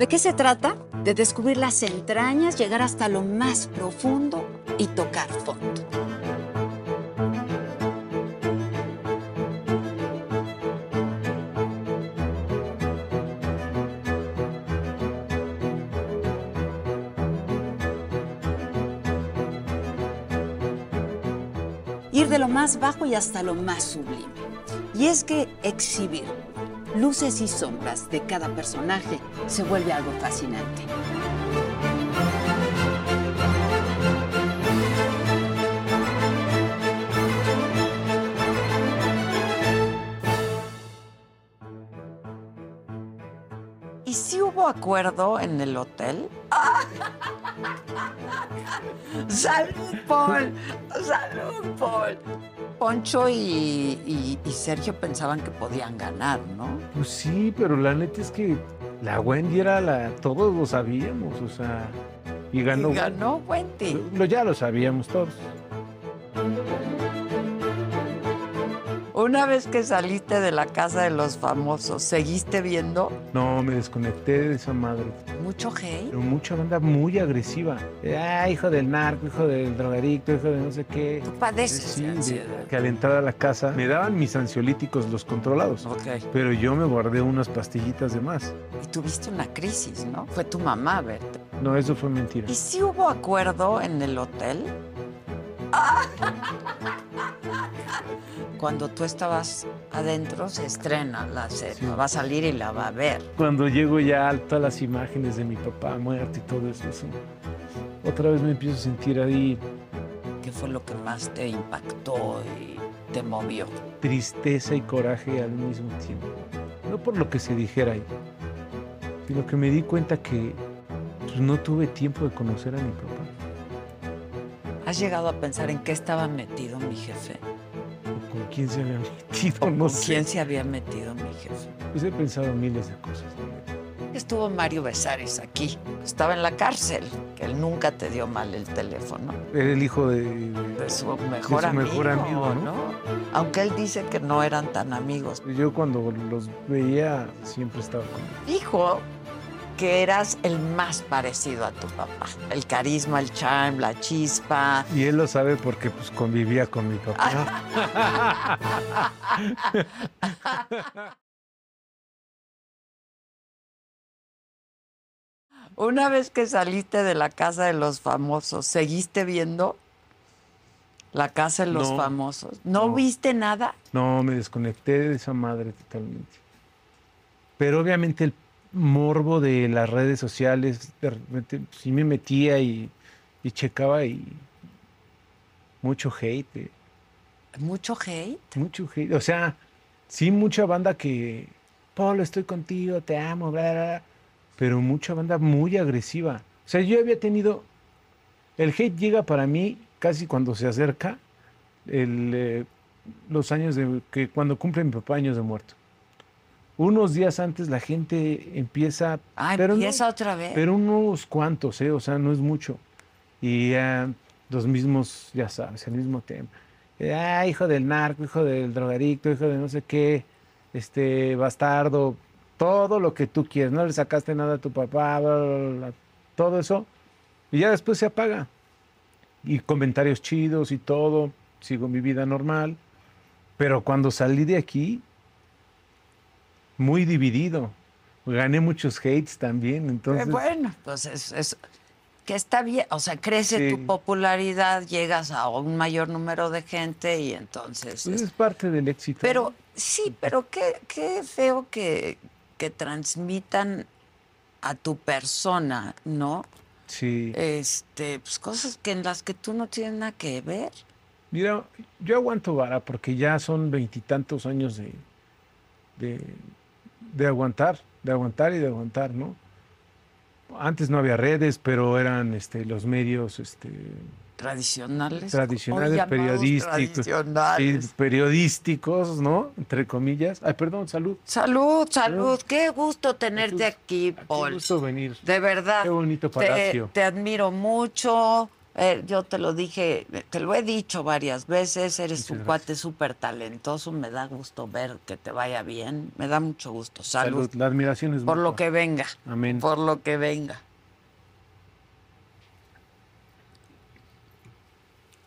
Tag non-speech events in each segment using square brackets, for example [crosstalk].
¿De qué se trata? De descubrir las entrañas, llegar hasta lo más profundo y tocar fondo. Ir de lo más bajo y hasta lo más sublime. Y es que exhibir luces y sombras de cada personaje se vuelve algo fascinante. ¿Y si hubo acuerdo en el hotel? [laughs] ¡Salud, Paul! ¡Salud, Paul! Poncho y, y- y Sergio pensaban que podían ganar, ¿no? Pues sí, pero la neta es que la Wendy era la. Todos lo sabíamos, o sea. Y ganó. Y ganó Wendy. Lo, ya lo sabíamos todos. Una vez que saliste de la casa de los famosos, ¿seguiste viendo No, me desconecté de esa madre. mucho hate? Pero mucha banda muy agresiva. Ah, hijo del narco, hijo del drogadicto, hijo de no sé qué. Tú padeces Sí, de- ansiedad. que al entrar a la casa me daban mis ansiolíticos, los controlados. Ok. Pero yo me guardé unas pastillitas de más. Y tuviste una crisis, ¿no? Fue tu mamá, Berta. No, eso fue mentira. ¿Y si hubo acuerdo en el hotel? Cuando tú estabas adentro se estrena la serie. Sí. Va a salir y la va a ver. Cuando llego ya a todas las imágenes de mi papá muerto y todo eso, eso, otra vez me empiezo a sentir ahí ¿Qué fue lo que más te impactó y te movió? tristeza y coraje al mismo tiempo. No por lo que se dijera ahí, sino que me di cuenta que pues, no tuve tiempo de conocer a mi papá. ¿Has llegado a pensar en qué estaba metido mi jefe? Con quién se había metido, ¿O no con sé. quién se había metido mi jefe? Pues he pensado miles de cosas. Estuvo Mario Besares aquí. Estaba en la cárcel, que él nunca te dio mal el teléfono. Era el hijo de... de- De su mejor su amigo, mejor amigo, ¿no? Aunque él dice que no eran tan amigos. Yo cuando los veía siempre estaba con él. Dijo que eras el más parecido a tu papá. El carisma, el charm, la chispa. Y él lo sabe porque pues convivía con mi papá. [laughs] Una vez que saliste de la casa de los famosos, ¿seguiste viendo la casa de los No, famosos? ¿No, no. viste nada? No, me desconecté de esa madre totalmente. Pero obviamente el morbo de las redes sociales, de repente sí me metía y, y checaba y mucho hate, eh, ¿Mucho hate? mucho hate. O sea, sí mucha banda que, Polo, estoy contigo, te amo, bla, bla, bla", pero mucha banda muy agresiva. O sea, yo había tenido, el hate llega para mí casi cuando se acerca el, eh, los años de que cuando cumple mi papá años de muerto. Unos días antes la gente empieza, Ah, pero no- empieza otra vez. pero unos cuantos, ¿eh? o sea, no es mucho. Y ah, los mismos, ya sabes, el mismo tema. Eh, Ah, hijo del narco, hijo del drogadicto, hijo de no sé qué, este bastardo, todo lo que tú quieres. No le sacaste nada a tu papá, bla, bla, bla, bla, todo eso. Y ya después se apaga. Y comentarios chidos y todo. Sigo mi vida normal. Pero cuando salí de aquí, muy dividido. gané muchos hates también, Eh, entonces... bueno, pues es, es- que está bien, o sea, crece Sí. tu popularidad, llegas a un mayor número de gente y entonces... pues es- es parte del éxito. pero sí, pero qué, qué feo que, que transmitan a tu persona, ¿no? Sí. Este, pues cosas que en las que tú no tienes nada que ver. Mira, yo aguanto vara porque ya son veintitantos años de, de, de aguantar, de aguantar y de aguantar, ¿no? Antes no había redes, pero eran este, los medios este, Tradicionales. tradicionales, periodísticos. Tradicionales. Sí, periodísticos, ¿no? Entre comillas. Ay, perdón, salud. Salud, salud. Qué gusto tenerte Salud. aquí, Qué Paul. gusto venir. De verdad. Qué bonito Te, palacio. te admiro mucho. Eh, yo te lo dije, te lo he dicho varias veces. Eres Muchas un gracias. cuate súper talentoso. Me da gusto ver que te vaya bien. Me da mucho gusto. Salud. Salud. La admiración es Por lo que venga. Amén. Por lo que venga.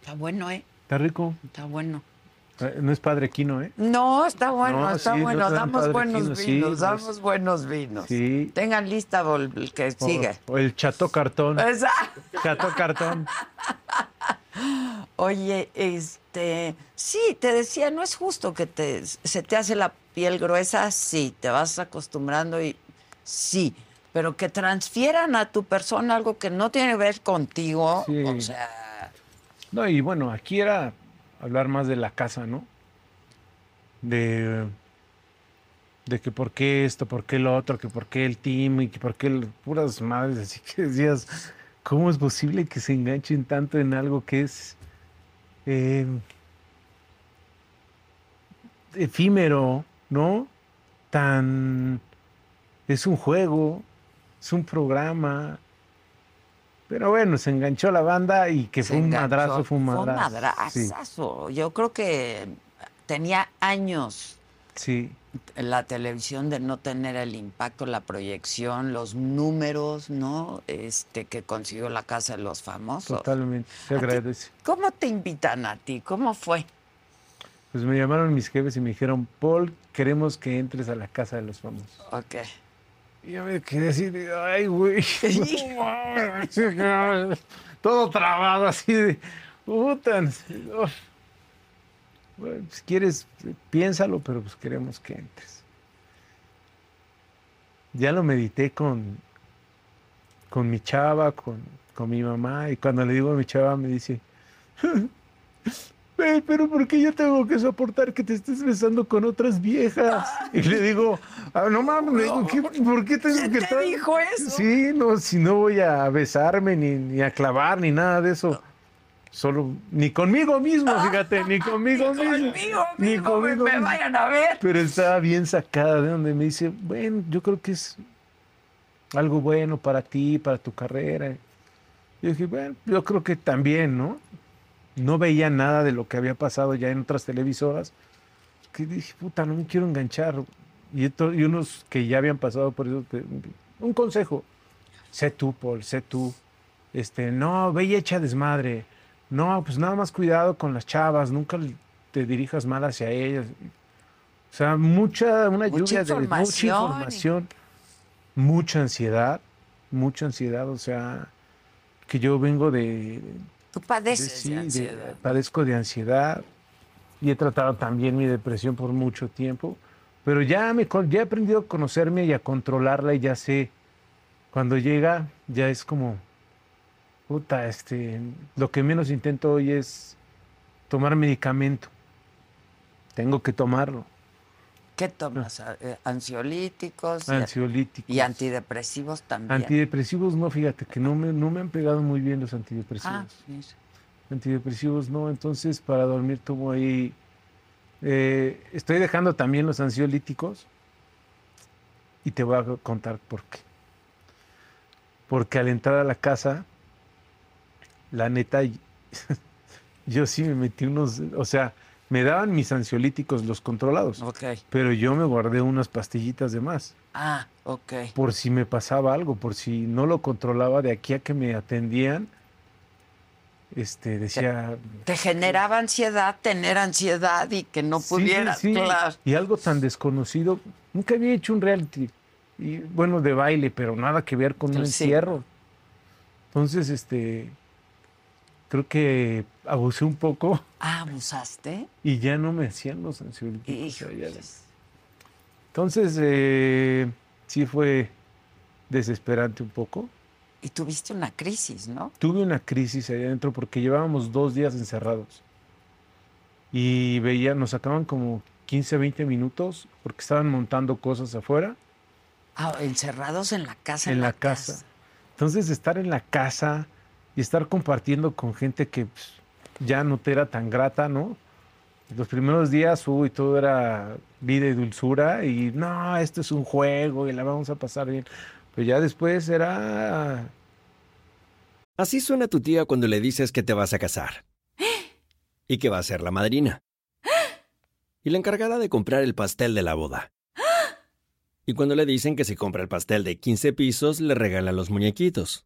Está bueno, ¿eh? Está rico. Está bueno. Eh, No es padre Quino, ¿eh? No, está bueno, No, está sí, bueno. damos buenos Quino, sí, vinos, pues. damos buenos vinos. Sí. Tengan lista el que O- sigue. O, el chato cartón. Exacto. Chato cartón. [laughs] Oye, este, sí, te decía, no es justo que te, se te hace la piel gruesa, sí, te vas acostumbrando y sí, pero que transfieran a tu persona algo que no tiene que ver contigo, Sí. o sea, No, y bueno, aquí era hablar más de la casa, ¿no? De, de que por qué esto, por qué lo otro, que por qué el team y que por qué puras madres, así que decías, ¿cómo es posible que se enganchen tanto en algo que es eh, efímero, ¿no? Tan... es un juego, es un programa. Pero bueno, se enganchó la banda y que fue un madrazo, fue un Fue un madrazo. Sí. Yo creo que tenía años sí, la televisión de no tener el impacto, la proyección, los números, ¿no? Este que consiguió la casa de los famosos. totalmente. Se agradece. ¿Cómo te invitan a ti? ¿Cómo fue? Pues me llamaron mis jefes y me dijeron, Paul, queremos que entres a la casa de los famosos. Ok. Y yo me quedé así de, ay, güey. [laughs] no mames". Todo trabado así de, puta. Bueno, si quieres, piénsalo, pero pues queremos que entres. Ya lo medité con, con mi chava, con, con mi mamá, y cuando le digo a mi chava me dice, [laughs] "Ve, pero ¿por qué yo tengo que soportar que te estés besando con otras viejas? Y le digo, "Ah, no mames, le digo, ¿qué- ¿por qué tengo ¿Quién que te estar? dijo eso? Sí, no, si no voy a besarme, ni, ni a clavar, ni nada de eso. Solo, ni conmigo mismo, fíjate, ni [laughs] conmigo mismo. Conmigo, ni mismo, me, conmigo me mismo. vayan a ver. Pero estaba bien sacada de donde me dice, bueno, yo creo que es algo bueno para ti, para tu carrera. Yo dije, bueno, yo creo que también, ¿no? No veía nada de lo que había pasado ya en otras televisoras. Que dije, puta, no me quiero enganchar. Y, esto- y unos que ya habían pasado por eso, te- un consejo, sé tú, Paul, sé tú. Este, no, ve y echa desmadre. No, pues nada más cuidado con las chavas, nunca te dirijas mal hacia ellas. O sea, mucha, una Mucha lluvia de mucha información. información, mucha ansiedad, mucha ansiedad, o sea, que yo vengo de, Tú de- padeces sí, de de- ansiedad. padezco de ansiedad y he tratado también mi depresión por mucho tiempo, pero ya me ya he aprendido a conocerme y a controlarla y ya sé cuando llega ya es como puta, este, lo que menos intento hoy es tomar medicamento. Tengo que tomarlo. ¿Qué tomas? Eh, Ansiolíticos y- Ansiolíticos. y, antidepresivos también. Antidepresivos no, fíjate que no me, no me han pegado muy bien los antidepresivos. Ah, mira. Antidepresivos no, entonces para dormir tomo ahí. eh, estoy dejando también los ansiolíticos y te voy a contar por qué. Porque al entrar a la casa, la neta, [laughs] yo sí me metí unos, o sea, me daban mis ansiolíticos los controlados, Ok. pero yo me guardé unas pastillitas de más Ah, ok. por si me pasaba algo, por si no lo controlaba de aquí a que me atendían. Este, decía, Te generaba ansiedad tener ansiedad y que no Sí, pudieras, sí, claro. Y algo tan desconocido, nunca había hecho un reality. y bueno, de baile, pero nada que ver con un encierro. Entonces, este, creo que abusé un poco Ah, abusaste. y ya no me hacían los ansiolíticos. Entonces, eh, sí fue desesperante un poco. Y tuviste una crisis, ¿no? Tuve una crisis ahí adentro porque llevábamos dos días encerrados. Y veía, nos sacaban como 15, 20 minutos porque estaban montando cosas afuera Ah, encerrados en la casa. en la casa. Entonces, estar en la casa y estar compartiendo con gente que pues, ya no te era tan grata, ¿no? Los primeros días, uy, todo era vida y dulzura y no, esto es un juego y la vamos a pasar bien. Pero ya después era Así suena tu tía cuando le dices que te vas a casar. Y que va a ser la madrina. Y la encargada de comprar el pastel de la boda. Y cuando le dicen que si compra el pastel de 15 pisos, le regalan los muñequitos.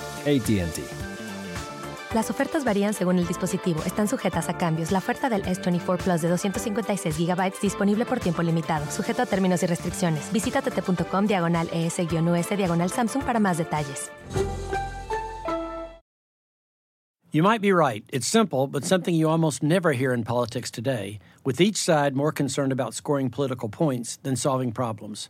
ATT. Las ofertas varían según el dispositivo. Están sujetas a cambios. La oferta del S24 Plus de 256 GB disponible por tiempo limitado, sujeto a términos y restricciones. Visita tt.com diagonal ES-US diagonal Samsung para más detalles. You might be right. It's simple, but something you almost never hear in politics today, with each side more concerned about scoring political points than solving problems.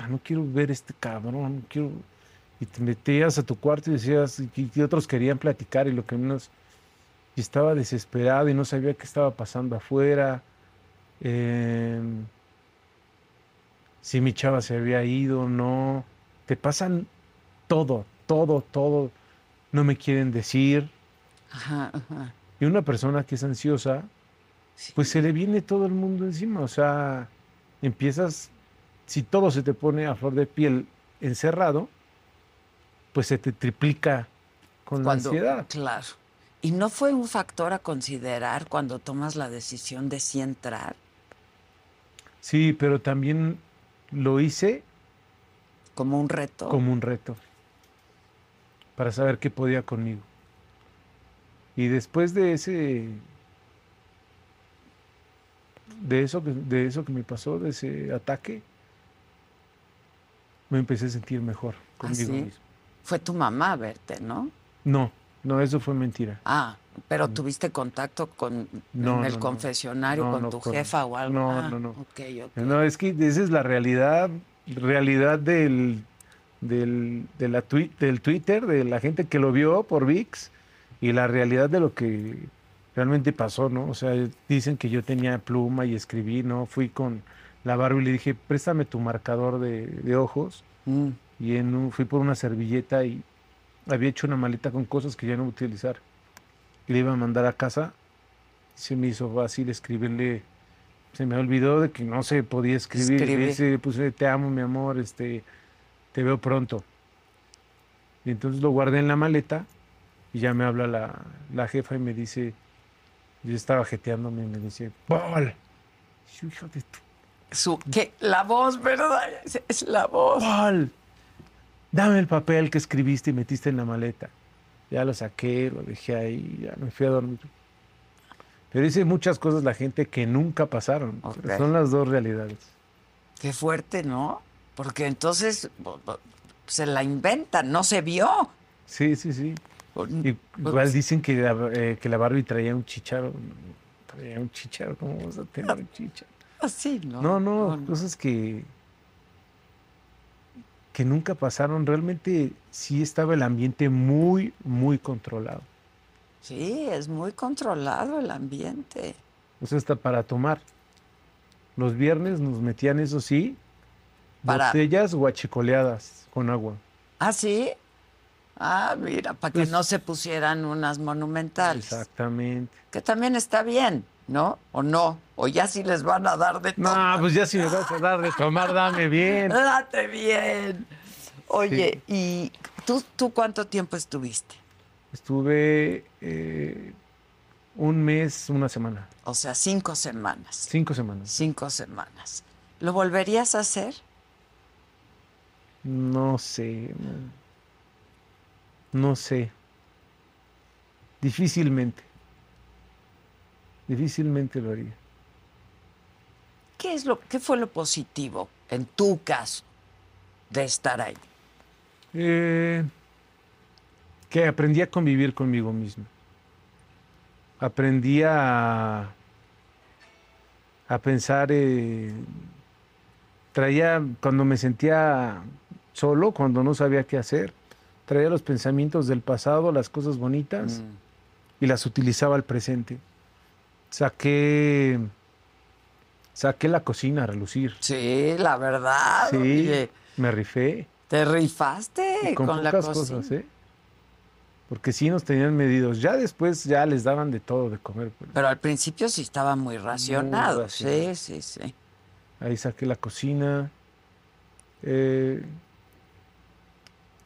"Puta, no quiero ver este cabrón, no quiero... Y te metías a tu cuarto y decías, y, y otros querían platicar y lo que menos... Y estaba desesperado y no sabía qué estaba pasando afuera. em, si mi chava se había ido, no. Te pasan todo, todo, todo. No me quieren decir. Ajá, ajá. Y una persona que es ansiosa, pues se le viene todo el mundo encima. O sea, empiezas, si todo se te pone a flor de piel encerrado, pues se te triplica con la ansiedad. Claro. ¿Y no fue un factor a considerar cuando tomas la decisión de sí entrar? Sí, pero también lo hice Como un reto. como un reto para saber qué podía conmigo. Y después de ese de eso de eso que me pasó, de ese ataque, me empecé a sentir mejor conmigo ¿sí? mismo. Fue tu mamá a verte, ¿no? No, no, eso fue mentira. Ah, pero tuviste contacto con No, en el no, confesionario con tu con- jefa o algo. no, Ah, no, no. ok, ok. No, es que esa es la realidad, realidad del, del, de la del Twitter, de la gente que lo vio por VIX, y la realidad de lo que realmente pasó, ¿no? O sea, dicen que yo tenía pluma y escribí, ¿no? Fui con la Barbie y le dije, préstame tu marcador de, de ojos, Mm, y en un- fui por una servilleta y había hecho una maleta con cosas que ya no iba a utilizar. Y le iba a mandar a casa, se me hizo fácil escribirle se me olvidó de que no se podía escribir. Ese, puse, te amo, mi amor, este, te veo pronto. Y entonces lo guardé en la maleta y ya me habla la, la jefa y me dice, yo estaba jeteándome y me dice, Paul, hijo de tu Su, que la voz, ¿verdad? Es, es la voz. Paul, dame el papel que escribiste y metiste en la maleta. Ya lo saqué, lo dejé ahí, ya me fui a dormir. Pero dice muchas cosas la gente que nunca pasaron. Son las dos realidades. Qué fuerte, ¿no? Porque entonces se la inventan, no se vio. Sí, sí, sí. Y- Igual dicen que la, eh, que la Barbie traía un chicharo. Traía un chicharo, ¿cómo vamos a tener un chicharo? Así, ¿no? No, no, no. cosas que, que nunca pasaron. Realmente sí estaba el ambiente muy, muy controlado. Sí, es muy controlado el ambiente. O sea, hasta para tomar. Los viernes nos metían, eso sí, Para- botellas guachicoleadas con agua. ¿Ah, sí? Ah, mira, para que Pues- no se pusieran unas monumentales. Exactamente. Que también está bien, ¿no? ¿O no? O ya si les van a dar de No, tomar. pues ya si me vas a dar de tomar, dame bien. [laughs] Date bien. Oye, ¿y tú, tú cuánto tiempo estuviste? Estuve eh, un mes, una semana. O sea, cinco semanas. Cinco semanas. Cinco semanas. ¿Lo volverías a hacer? No sé. No, no sé. Difícilmente. Difícilmente lo haría. ¿Qué es lo, qué fue lo positivo en tu caso de estar ahí? Eh, que aprendí a convivir conmigo mismo. Aprendí a, a pensar, eh, traía, cuando me sentía solo, cuando no sabía qué hacer, traía los pensamientos del pasado, las cosas bonitas, y las utilizaba al presente. Saqué, saqué la cocina a relucir. Sí, la verdad. Sí, oye, me rifé. te rifaste Y con, con, la cocina. cosas, ¿eh? Porque sí nos tenían medidos. Ya después ya les daban de todo de comer. pues. Pero al principio sí estaba muy racionado. racionado. Sí, sí, sí. Ahí saqué la cocina. Eh,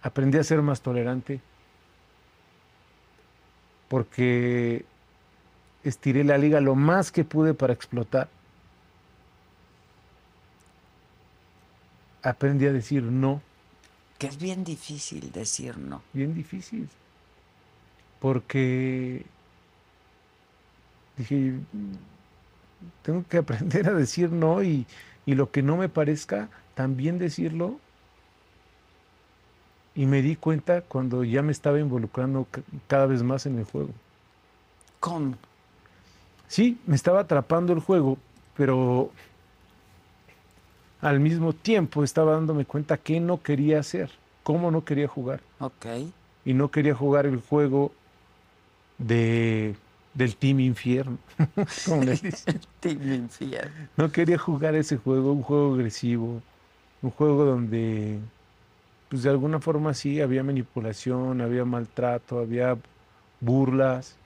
aprendí a ser más tolerante. Porque estiré la liga lo más que pude para explotar. Aprendí a decir no. Que es bien difícil decir no. bien difícil. Porque dije, "Mm, tengo que [laughs] aprender a decir no y, y lo que no me parezca, también decirlo. Y me di cuenta cuando ya me estaba involucrando ca- cada vez más en el juego. ¿Cómo? Sí, me estaba atrapando el juego, pero al mismo tiempo estaba dándome cuenta que no quería hacer, cómo no quería jugar. Ok. y no quería jugar el juego de del Team Infierno, [laughs] como le [laughs] dicen. Team infiel. No quería jugar ese juego, un juego agresivo, un juego donde, pues de alguna forma sí, había manipulación, había maltrato, había burlas.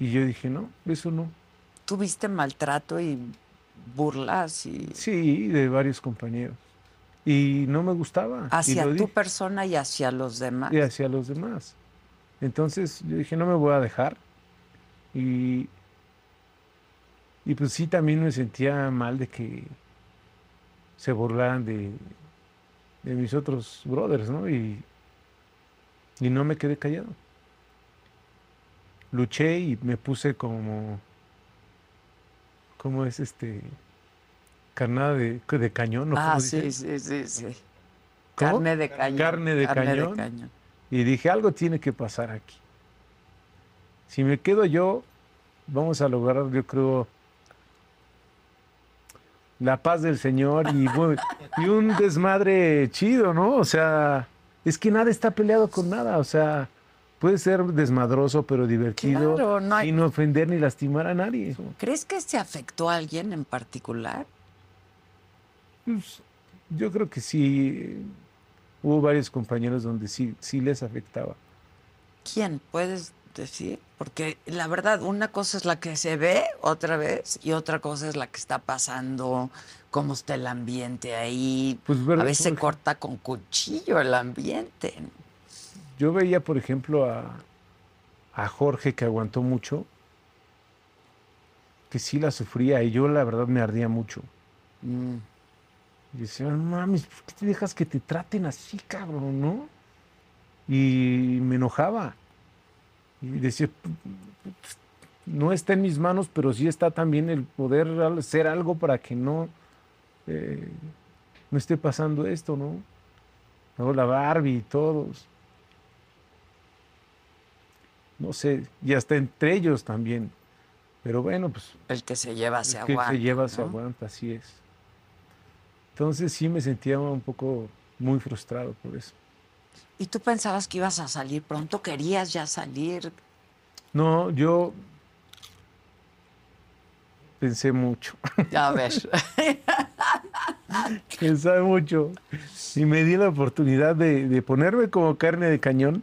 Y yo dije, no, eso no. ¿Tuviste maltrato y burlas y Sí, de varios compañeros. Y no me gustaba. hacia tu dije. persona y hacia los demás? y hacia los demás. Entonces yo dije, no me voy a dejar. Y, y pues sí, también me sentía mal de que se burlaran de, de mis otros brothers, ¿no? Y, y no me quedé callado. Luché y me puse como, ¿cómo es este? Carnada de, de cañón, ¿no? ah, ¿Cómo sí, sí, sí, sí. Carne de cañón. Carne de cañón. Y dije, algo tiene que pasar aquí. Si me quedo yo, vamos a lograr, yo creo, la paz del Señor y, y un desmadre chido, ¿no? O sea, es que nada está peleado con nada. O sea, puede ser desmadroso, pero divertido, Claro, no hay- sin ofender ni lastimar a nadie. ¿Crees que se afectó a alguien en particular? Pues, yo creo que sí. Hubo varios compañeros donde sí, sí les afectaba. ¿Quién puedes decir? Porque la verdad, una cosa es la que se ve otra vez y otra cosa es la que está pasando, cómo está el ambiente ahí. Pues, a veces se corta con cuchillo el ambiente. Yo veía, por ejemplo, a, a Jorge que aguantó mucho, que sí la sufría y yo la verdad me ardía mucho. Mm. Y decía, mames, ¿por qué te dejas que te traten así, cabrón, no? Y me enojaba. Y decía, no está en mis manos, pero sí está también el poder hacer algo para que no, eh, no esté pasando esto, ¿no? Luego la Barbie y todos. No sé, y hasta entre ellos también. Pero bueno, pues El que se lleva se el que aguanta. se lleva se aguanta, así es. Entonces sí me sentía un poco muy frustrado por eso. ¿Y tú pensabas que ibas a salir pronto? ¿Querías ya salir? No, yo pensé mucho. A ver. [laughs] Pensé mucho. Y me di la oportunidad de, de ponerme como carne de cañón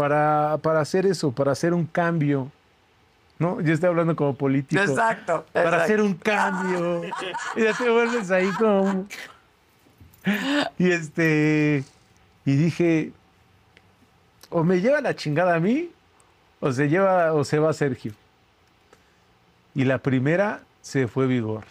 para, para hacer eso, para hacer un cambio. ¿No? Yo estoy hablando como político. Exacto. Para exacto. hacer un cambio. Y ya te vuelves ahí como. Y este. Y dije. O me lleva la chingada a mí, o se lleva, o se va Sergio. Y la primera se fue Vigor.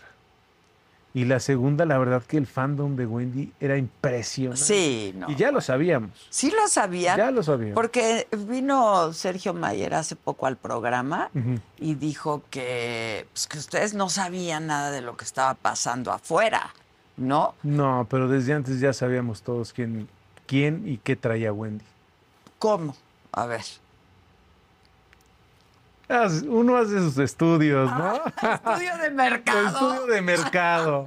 Y la segunda, la verdad que el fandom de Wendy era impresionante. Sí, no. Y ya lo sabíamos. Sí lo sabían. Ya lo sabíamos. Porque vino Sergio Mayer hace poco al programa y dijo que, pues, que ustedes no sabían nada de lo que estaba pasando afuera, ¿no? No, pero desde antes ya sabíamos todos quién, quién y qué traía Wendy. ¿Cómo? A ver. Uno hace sus estudios, ¿no? [laughs] Estudio de mercado. Estudio de mercado.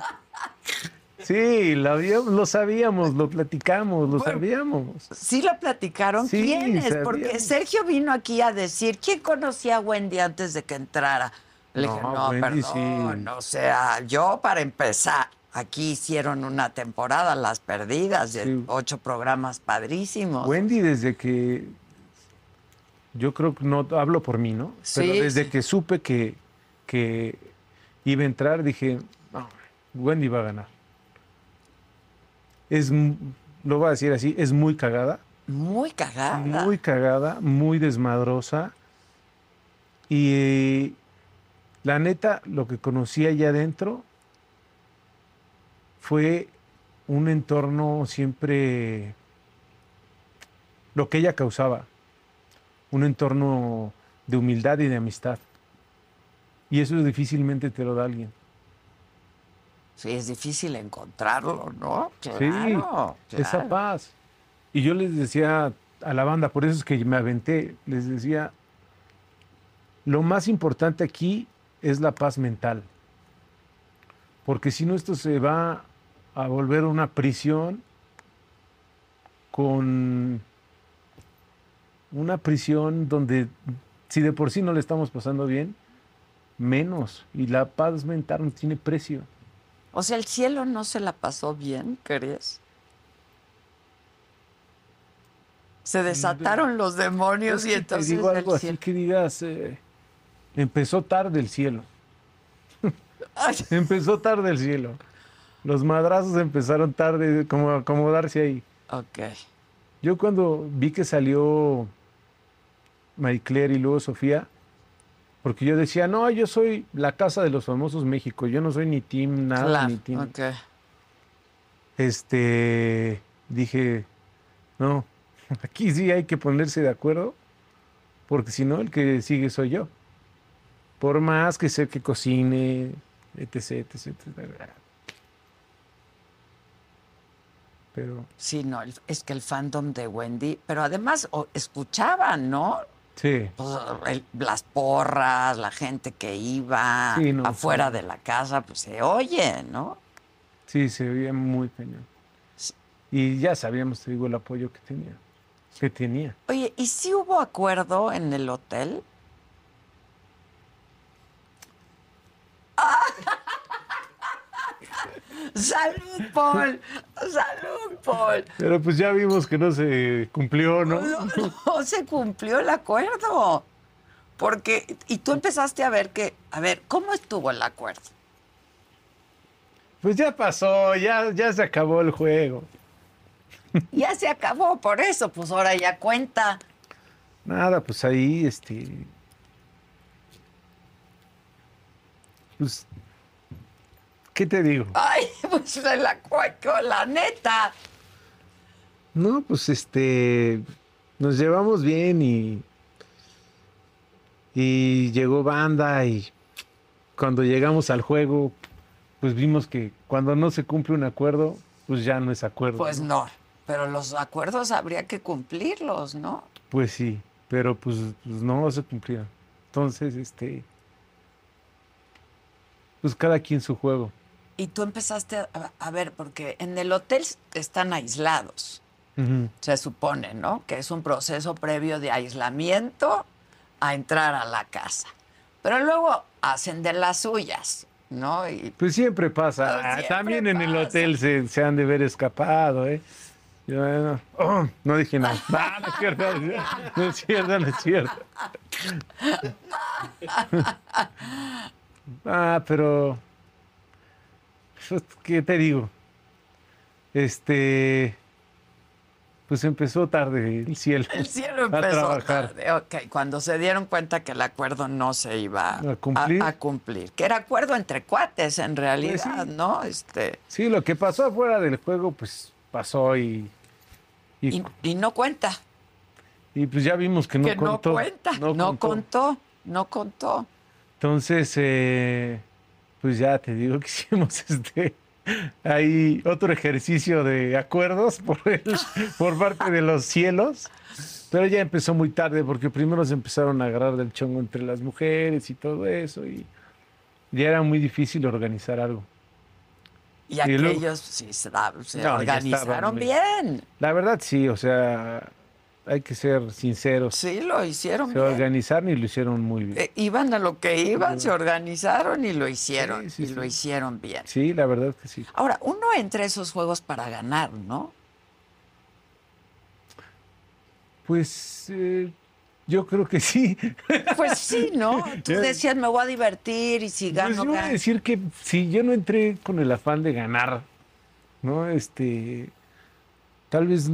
Sí, lo, sabíamos, lo platicamos, lo sabíamos. Sí lo platicaron. Sí, ¿Quiénes? Porque. Sergio vino aquí a decir, ¿quién conocía a Wendy antes de que entrara? Le dije, No, no, Wendy perdón, sí. o sea, yo para empezar, aquí hicieron una temporada, Las Perdidas, de Sí. ocho programas padrísimos. Wendy desde que yo creo que no hablo por mí, ¿no? Pero Sí, desde sí. que supe que, que iba a entrar dije, no, Wendy va a ganar. Es lo voy a decir así, es muy cagada, Muy cagada. muy cagada, muy desmadrosa. Y la neta, lo que conocí allá adentro fue un entorno siempre lo que ella causaba, un entorno de humildad y de amistad. Y eso difícilmente te lo da alguien. Sí, es difícil encontrarlo, ¿no? Sí, Claro, esa paz. Y yo les decía a la banda, por eso es que me aventé, les decía, lo más importante aquí es la paz mental. Porque si no, esto se va a volver una prisión con una prisión donde si de por sí no le estamos pasando bien, menos. Y la paz mental no tiene precio. O sea, el cielo no se la pasó bien, ¿crees? Se desataron los demonios y que te entonces digo algo así que digas, eh, empezó tarde el cielo. [laughs] empezó tarde el cielo. Los madrazos empezaron tarde, como a acomodarse ahí. Ok. Yo cuando vi que salió Marie Claire y luego Sofía, porque yo decía, no, yo soy la casa de los famosos México, yo no soy ni team nada, Claro, ni team. ok. Este, dije, no, [laughs] aquí sí hay que ponerse de acuerdo, porque si no, el que sigue soy yo. Por más que sé que cocine, etc, etc, etc. Pero, Sí, no, es que el fandom de Wendy, pero además escuchaban, ¿no? Sí, Pues, el- las porras, la gente que iba Sí, no, afuera sí. de la casa, pues se oye, ¿no? sí, se veía muy cañón. Y ya sabíamos, te digo, el apoyo que tenía. Que tenía. Oye, ¿y si hubo acuerdo en el hotel? ¡Salud, Paul! ¡Salud, Paul! Pero pues ya vimos que no se cumplió, ¿no? No, no se cumplió el acuerdo. Porque, y tú empezaste a ver que, a ver, ¿cómo estuvo el acuerdo? Pues ya pasó, ya, ya se acabó el juego. [laughs] Ya se acabó, por eso, pues ahora ya cuenta. Nada, pues ahí, este. Pues. ¿Qué te digo? Ay, [laughs] pues acuerdo, la neta. No, pues este. Nos llevamos bien y. Y llegó banda y. Cuando llegamos al juego, pues vimos que cuando no se cumple un acuerdo, pues ya no es acuerdo. Pues no, pero los acuerdos habría que cumplirlos, ¿no? Pues sí, pero pues, pues no se cumplieron. Entonces, este. Pues cada quien su juego. Y tú empezaste a, a ver, porque en el hotel están aislados, se supone, ¿no? Que es un proceso previo de aislamiento a entrar a la casa. Pero luego hacen de las suyas, ¿no? Y Pues siempre pasa. Pues siempre También en el pasa. hotel se, se han de ver escapado, ¿eh? Yo, no, oh, no dije nada. [laughs] Ah, no es cierto, no es cierto, no es cierto. [laughs] Ah, pero. [laughs] ¿Qué te digo? Este. Pues empezó tarde el cielo. el cielo a empezó trabajar. tarde. Ok, cuando se dieron cuenta que el acuerdo no se iba A cumplir. a cumplir. Que era acuerdo entre cuates, en realidad, Pues sí. ¿no? Este, Sí, lo que pasó afuera del juego, pues pasó y. Y, y, y no cuenta. y pues ya vimos que no que contó. no cuenta. No, contó. No contó. Entonces, eh, pues ya te digo [laughs] que hicimos este. Hay otro ejercicio de acuerdos por, el- [laughs] por parte de los cielos, pero ya empezó muy tarde porque primero se empezaron a agarrar del chongo entre las mujeres y todo eso y ya era muy difícil organizar algo. Y Y luego- aquellos sí se, da- se No, organizaron estaban bien. La verdad sí, o sea, hay que ser sinceros. Sí, lo hicieron Se bien. organizaron y lo hicieron muy bien. Eh, iban a lo que iban, se organizaron y lo hicieron. Sí, sí, y sí. lo hicieron bien. Sí, la verdad que sí. Ahora, uno entra a esos juegos para ganar, ¿no? Pues eh, yo creo que sí. [laughs] Pues sí, ¿no? [laughs] Tú decías, me voy a divertir y si Pues gano, yo voy a decir que si yo no entré con el afán de ganar, ¿no? Este, tal vez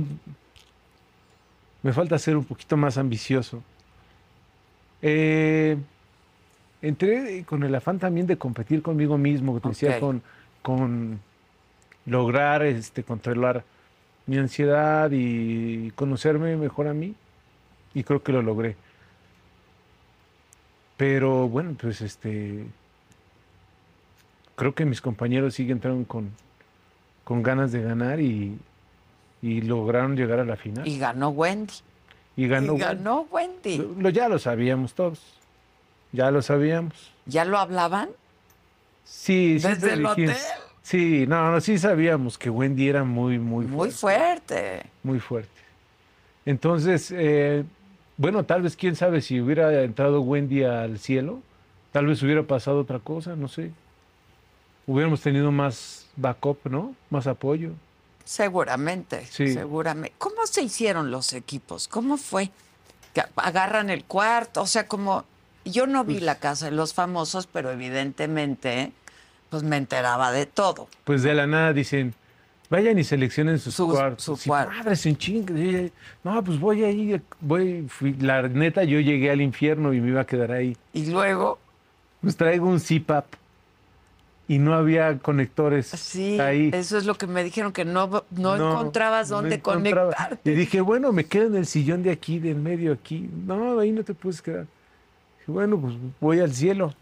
me falta ser un poquito más ambicioso. Eh, entré con el afán también de competir conmigo mismo, que te decía, con, con lograr este, controlar mi ansiedad y conocerme mejor a mí. Y creo que lo logré. Pero bueno, pues este. Creo que mis compañeros sí entraron con, con ganas de ganar y, y lograron llegar a la final. Y ganó Wendy. Y ganó. y ganó Wendy. Lo- lo- ya lo sabíamos todos. Ya lo sabíamos. ¿Ya lo hablaban? Sí, ¿Desde siempre el hotel? Sí, no, no, sí sabíamos que Wendy era muy, muy, Muy fuerte. fuerte. Muy fuerte. Entonces, eh, bueno, tal vez, quién sabe, si hubiera entrado Wendy al cielo, tal vez hubiera pasado otra cosa, no sé. Hubiéramos tenido más backup, ¿no? Más apoyo. Seguramente, Sí. seguramente. ¿Cómo se hicieron los equipos? ¿Cómo fue? Que agarran el cuarto, o sea, como yo no Pues vi la casa de los famosos, pero evidentemente, pues me enteraba de todo. Pues de la nada dicen, vayan y seleccionen sus Su- cuartos. su Sí, cuarto. madres, en No, pues voy ahí, voy. fui- La neta, yo llegué al infierno y me iba a quedar ahí. Y luego, Pues traigo un CPAP y no había conectores sí, ahí. eso es lo que me dijeron, que no, no, encontrabas no dónde encontraba. conectarte. Y dije, bueno, me quedo en el sillón de aquí, del medio aquí. No, ahí no te puedes quedar. Dije, bueno, pues voy al cielo.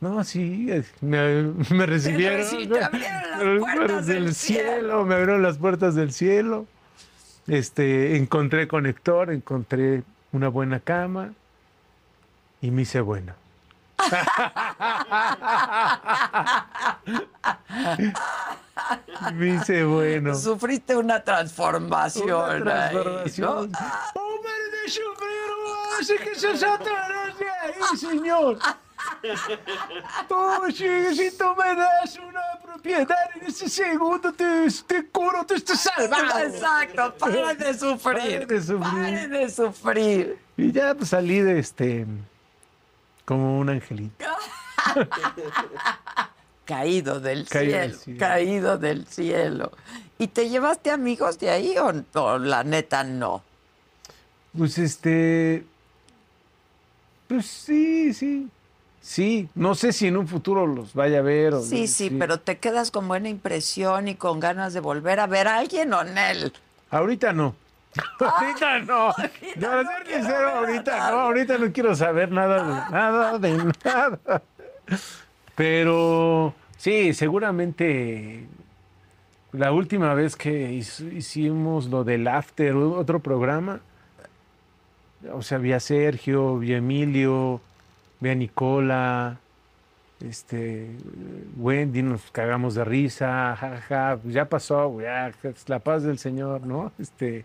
No, sí, me, [laughs] me recibieron. reci- te abrieron las [laughs] Me- puertas del cielo. Me abrieron las puertas del cielo. Este, encontré conector, encontré una buena cama y me hice bueno. [laughs] me hice bueno. Sufriste una transformación. Una transformación. ¿no? ¡Hombre de sombrero! ¡Hace que se Satanás de ahí, señor! Tú, si, si tú me das una propiedad en ese segundo, te, te curo, te estás salvado. Exacto, paren de sufrir. Paren de sufrir. Paren de sufrir. Y ya pues, salí de este. Como un angelito. [laughs] Caído del Caído del cielo, caído del cielo. ¿Y te llevaste amigos de ahí o, o la neta no? Pues este. Pues sí, sí. Sí, no sé si en un futuro los vaya a ver. O, Sí, sí, pero te quedas con buena impresión y con ganas de volver a ver a alguien o Nel. Ahorita no. Ahorita no. [laughs] Ser sincero, ahorita no. Ahorita no quiero saber nada de [laughs] nada, de nada. Pero sí, seguramente la última vez que hicimos lo del After, otro programa, o sea, vi a Sergio, vi a Emilio, vi a Nicola, este, Wendy, nos cagamos de risa, jajaja, pues ya pasó, ya, es la paz del Señor, ¿no? Este,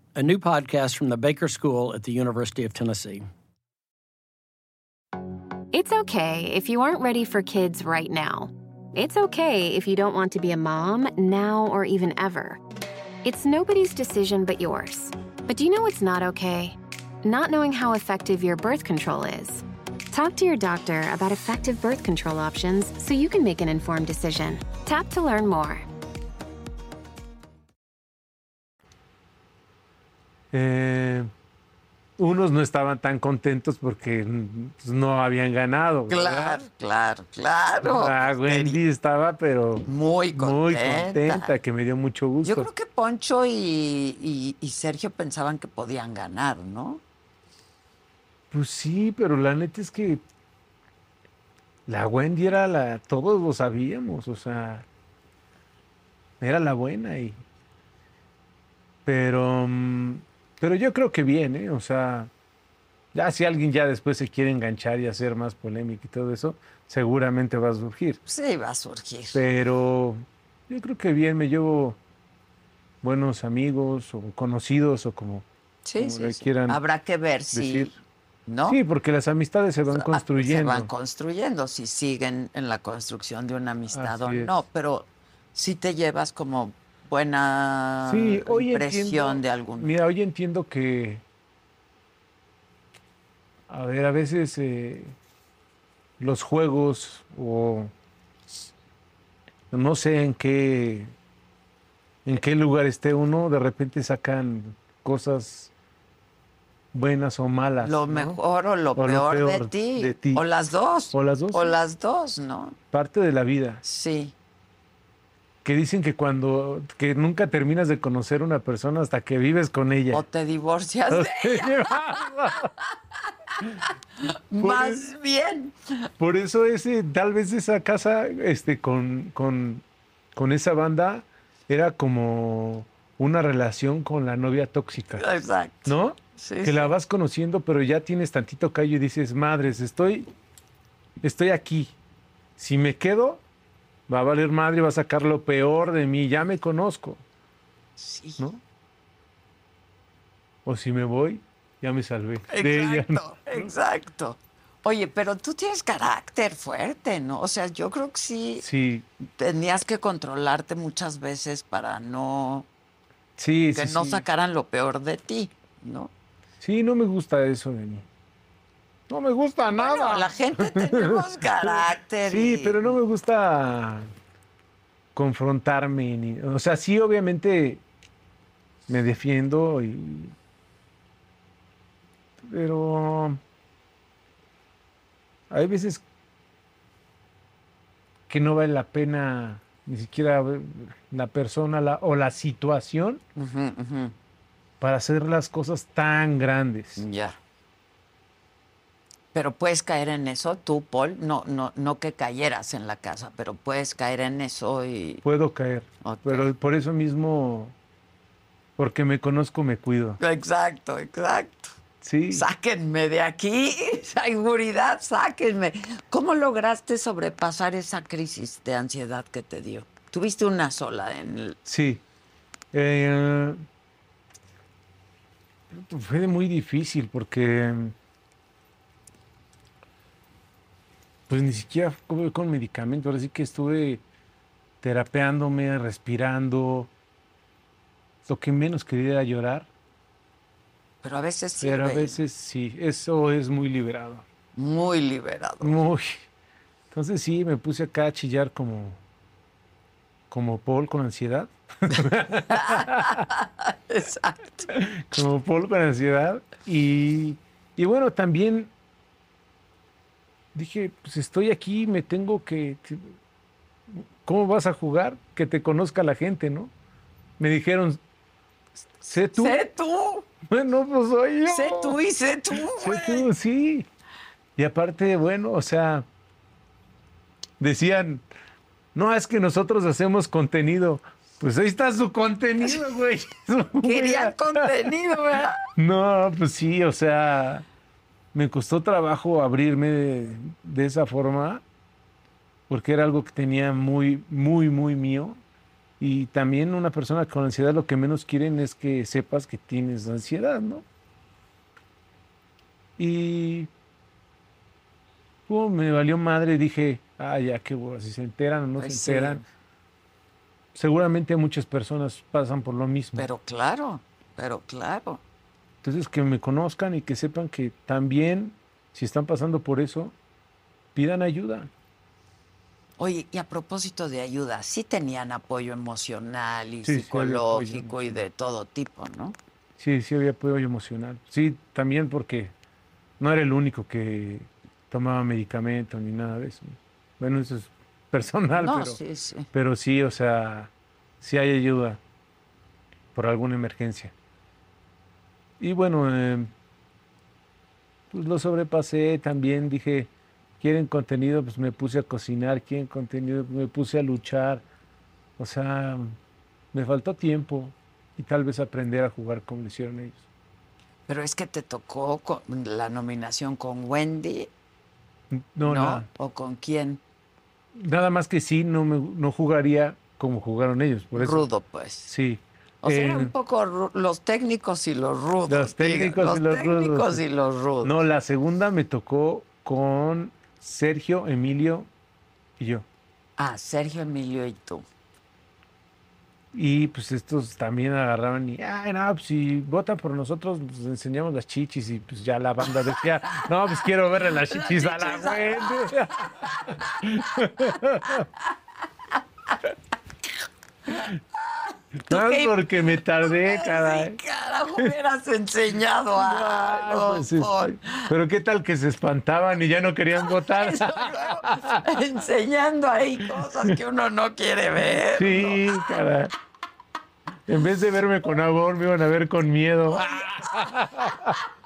a new podcast from the Baker School at the University of Tennessee. It's okay if you aren't ready for kids right now. It's okay if you don't want to be a mom now or even ever. It's nobody's decision but yours. But do you know what's not okay? Not knowing how effective your birth control is. Talk to your doctor about effective birth control options so you can make an informed decision. Tap to learn more. Eh, unos no estaban tan contentos porque pues, no habían ganado. Claro, claro, claro. La Wendy estaba, pero muy contenta. muy contenta, que me dio mucho gusto. Yo creo que Poncho y, y, y Sergio pensaban que podían ganar, ¿no? Pues sí, pero la neta es que la Wendy era la, todos lo sabíamos, o sea, era la buena y, pero, mm, pero yo creo que bien, ¿eh? O sea, ya si alguien ya después se quiere enganchar y hacer más polémica y todo eso, seguramente va a surgir. Sí, va a surgir. Pero yo creo que bien, me llevo buenos amigos o conocidos o como, sí, como sí, le sí. quieran Habrá que ver si... ¿No? Sí, porque las amistades se van Se construyendo. van construyendo, si siguen en la construcción de una amistad o es. no, pero si te llevas como buena Sí, hoy impresión entiendo, de algún... Mira, hoy entiendo que, a ver, a veces eh, los juegos o no sé en qué, en qué lugar esté uno, de repente sacan cosas buenas o malas. Lo ¿no? mejor o lo, O lo peor, de, ti. de ti. O las dos. O las dos, O las dos, ¿no? Parte de la vida. Sí. Que dicen que cuando, que nunca terminas de conocer una persona hasta que vives con ella. O te divorcias de [laughs] ella. [laughs] Más bien. Por eso ese, tal vez esa casa, este, con, con, con esa banda, era como una relación con la novia tóxica, Exacto. ¿no? Sí, que sí. la vas conociendo, pero ya tienes tantito callo y dices, madres, estoy, estoy aquí. Si me quedo, va a valer madre, va a sacar lo peor de mí, ya me conozco, Sí. ¿no? O si me voy, ya me salvé de ella. Exacto, exacto. Oye, pero tú tienes carácter fuerte, ¿no? O sea, yo creo que sí Sí, tenías que controlarte muchas veces para no sí, que sí, no sí. sacaran lo peor de ti, ¿no? Sí, no me gusta eso de mí. No me gusta nada. Bueno, la gente tenemos [laughs] carácter. Sí, y- pero no me gusta confrontarme. Ni, o sea, sí, obviamente me defiendo y. Pero. Hay veces que no vale la pena ni siquiera la persona la- o la situación para hacer las cosas tan grandes. Ya. Pero puedes caer en eso, tú, Paul, no, no, no que cayeras en la casa, pero puedes caer en eso y Puedo caer, pero por eso mismo, porque me conozco, me cuido. Exacto, exacto. Sí. Sáquenme de aquí, [laughs] seguridad, sáquenme. ¿Cómo lograste sobrepasar esa crisis de ansiedad que te dio? Tuviste una sola en el... Sí. Eh, fue muy difícil porque pues ni siquiera con medicamentos, ahora sí que estuve terapeándome, respirando. Lo que menos quería era llorar, Pero a veces sí. pero a veces sí, eso es muy liberado. Muy liberado. Muy. Entonces sí, me puse acá a chillar como, como Paul con ansiedad. [laughs] Exacto. como Paul con ansiedad. Y, y bueno, también dije, pues estoy aquí, me tengo que, ¿cómo vas a jugar? Que te conozca la gente, ¿no? Me dijeron, sé tú. Sé tú. [laughs] Bueno, pues soy yo. Sé tú y sé tú. [laughs] Sé tú, sí. Y aparte, bueno, o sea, decían, no, es que nosotros hacemos contenido. Pues ahí está su contenido, güey. [laughs] Quería contenido, ¿verdad? No, pues sí, o sea, me costó trabajo abrirme de, de esa forma porque era algo que tenía muy, muy, muy mío. Y también una persona con ansiedad lo que menos quieren es que sepas que tienes ansiedad, ¿no? Y pum, me valió madre, dije, ah, ya qué hueva, si se enteran o no se sí. enteran. Seguramente muchas personas pasan por lo mismo. Pero claro, pero claro. Entonces, que me conozcan y que sepan que también, si están pasando por eso, pidan ayuda. Oye, y a propósito de ayuda, sí tenían apoyo emocional y Sí, sí psicológico y de todo tipo, ¿no? Sí, sí había apoyo emocional. Sí, también porque no era el único que tomaba medicamento ni nada de eso. Bueno, eso es [laughs] personal, No, pero, sí, sí. pero sí, o sea, sí hay ayuda por alguna emergencia. Y bueno, eh, pues lo sobrepasé también, dije, quieren contenido, pues me puse a cocinar, quieren contenido, me puse a luchar. O sea, me faltó tiempo y tal vez aprender a jugar como lo hicieron ellos. Pero es que te tocó con la nominación con Wendy, No, ¿no? nada. ¿O con quién? Nada más que sí, no, me, no jugaría como jugaron ellos. Por eso. Rudo, pues. Sí. O sea, Eh, un poco ru- los técnicos y los rudos. Los técnicos y los técnicos rudos. y los rudos. No, la segunda me tocó con Sergio, Emilio y yo. Ah, Sergio Emilio y tú. Y pues estos también agarraban y, ay, no, pues si votan por nosotros, pues enseñamos las chichis y pues ya la banda decía, no, pues quiero verle [laughs] las chichis a la gente. [laughs] [laughs] No, qué- porque me tardé, caray. Carajo, hubieras enseñado [laughs] Ah, algo. pues, pero qué tal que se espantaban y ya no querían [laughs] votar. Eso, luego, enseñando ahí cosas que uno no quiere ver. Sí, caray. En vez de verme con amor, me iban a ver con miedo. [laughs]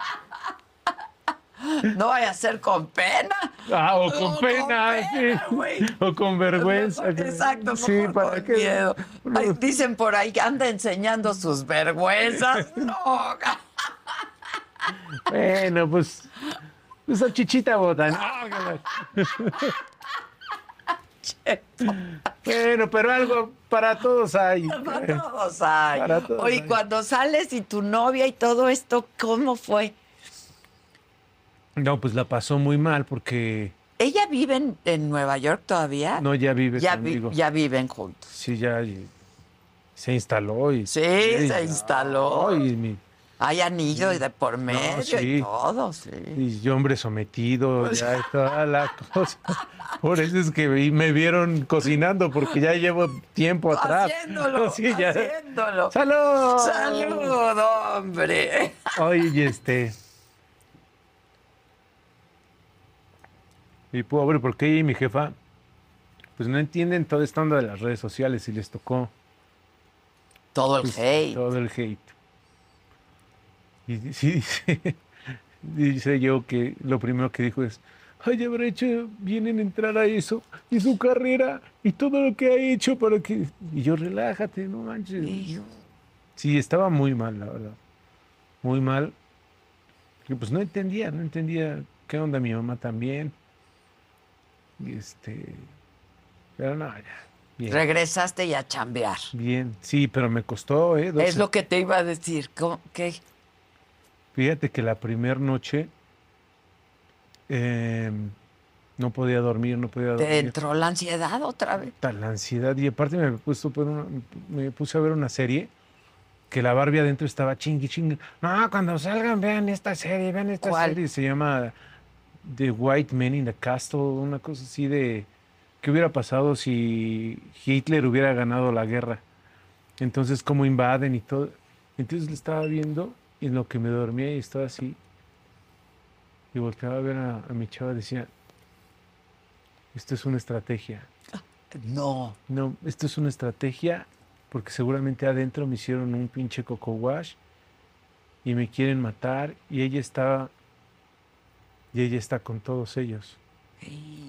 [laughs] No vaya a ser con pena. Ah, o O con con pena, sí. O con vergüenza. Exacto, Sí, para con qué. miedo. Ay, dicen por ahí que anda enseñando sus vergüenzas. [laughs] No, Bueno, pues. Pues a chichita botan. [laughs] Ah. Bueno, pero algo para todos hay. para todos hay. Para todos Oye, hay. cuando sales y tu novia y todo esto, ¿cómo fue? No, pues la pasó muy mal porque ¿Ella vive en, en Nueva York todavía? no ya vive ya, vi- conmigo. ya viven juntos. Sí, ya y- se instaló y Sí, y- se instaló. y mi- Hay anillo y de por medio sí. y todo, sí. Y yo, hombre sometido, ya y [laughs] toda la cosa. Por eso es que me vieron cocinando, porque ya llevo tiempo atrás. Haciéndolo, [laughs] Sí, ya. haciéndolo. ¡Salud! ¡Salud, hombre! Oye, y. Y pobre, porque ella y mi jefa, pues no entienden toda esta onda de las redes sociales y les tocó Todo el pues, hate. todo el hate. Y sí, [laughs] dice, dice yo que lo primero que dijo es, ay, habrá hecho bien en entrar a eso, y su carrera, y todo lo que ha hecho para que... Y yo, relájate, no manches. Sí, estaba muy mal, la verdad. Muy mal. Que pues no entendía, no entendía qué onda mi mamá también. Y este... Pero no, ya. Bien. Regresaste y a chambear. Bien, sí, pero me costó, ¿eh? Es 12. lo que te iba a decir. ¿Cómo- ¿Qué? Fíjate que la primera noche eh, no podía dormir, no podía ¿Te dormir. entró la ansiedad otra vez? La ansiedad y aparte me, puse, me a ver una serie que la Barbie adentro estaba chingui chingui. No, cuando salgan vean esta serie, vean esta ¿Cuál? serie. Se llama The White Man in the Castle, una cosa así de qué hubiera pasado si Hitler hubiera ganado la guerra. Entonces cómo invaden y todo. Entonces le estaba viendo y en lo que me dormía y estaba así. Y volteaba a ver a, a mi chava y decía, esto es una estrategia. No. No, esto es una estrategia porque seguramente adentro me hicieron un pinche coco wash y me quieren matar y ella está y ella está con todos ellos.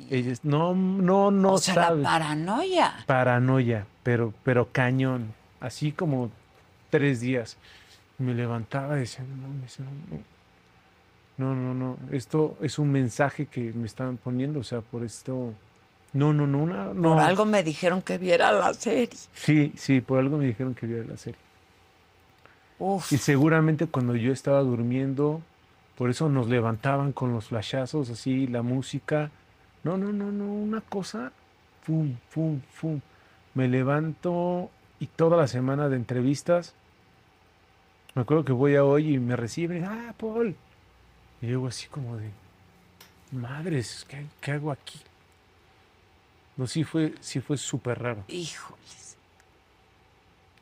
Ella es- no, no, no o sea, la paranoia. Paranoia, pero, pero cañón. Así como tres días. Me levantaba y decía, no, no, no, no, no, no. Esto es un mensaje que me estaban poniendo, o sea, por esto. No, no, no. Por algo me dijeron que viera la serie. Sí, sí, por algo me dijeron que viera la serie. Uf. Y seguramente cuando yo estaba durmiendo, por eso nos levantaban con los flashazos, así, la música. No, no, no, no, una cosa, fum, fum, fum. Me levanto y toda la semana de entrevistas, me acuerdo que voy a hoy y me reciben, ah, Paul. Y yo así como de, madres, ¿qué, qué hago aquí? No, sí fue, sí fue súper raro. Híjoles.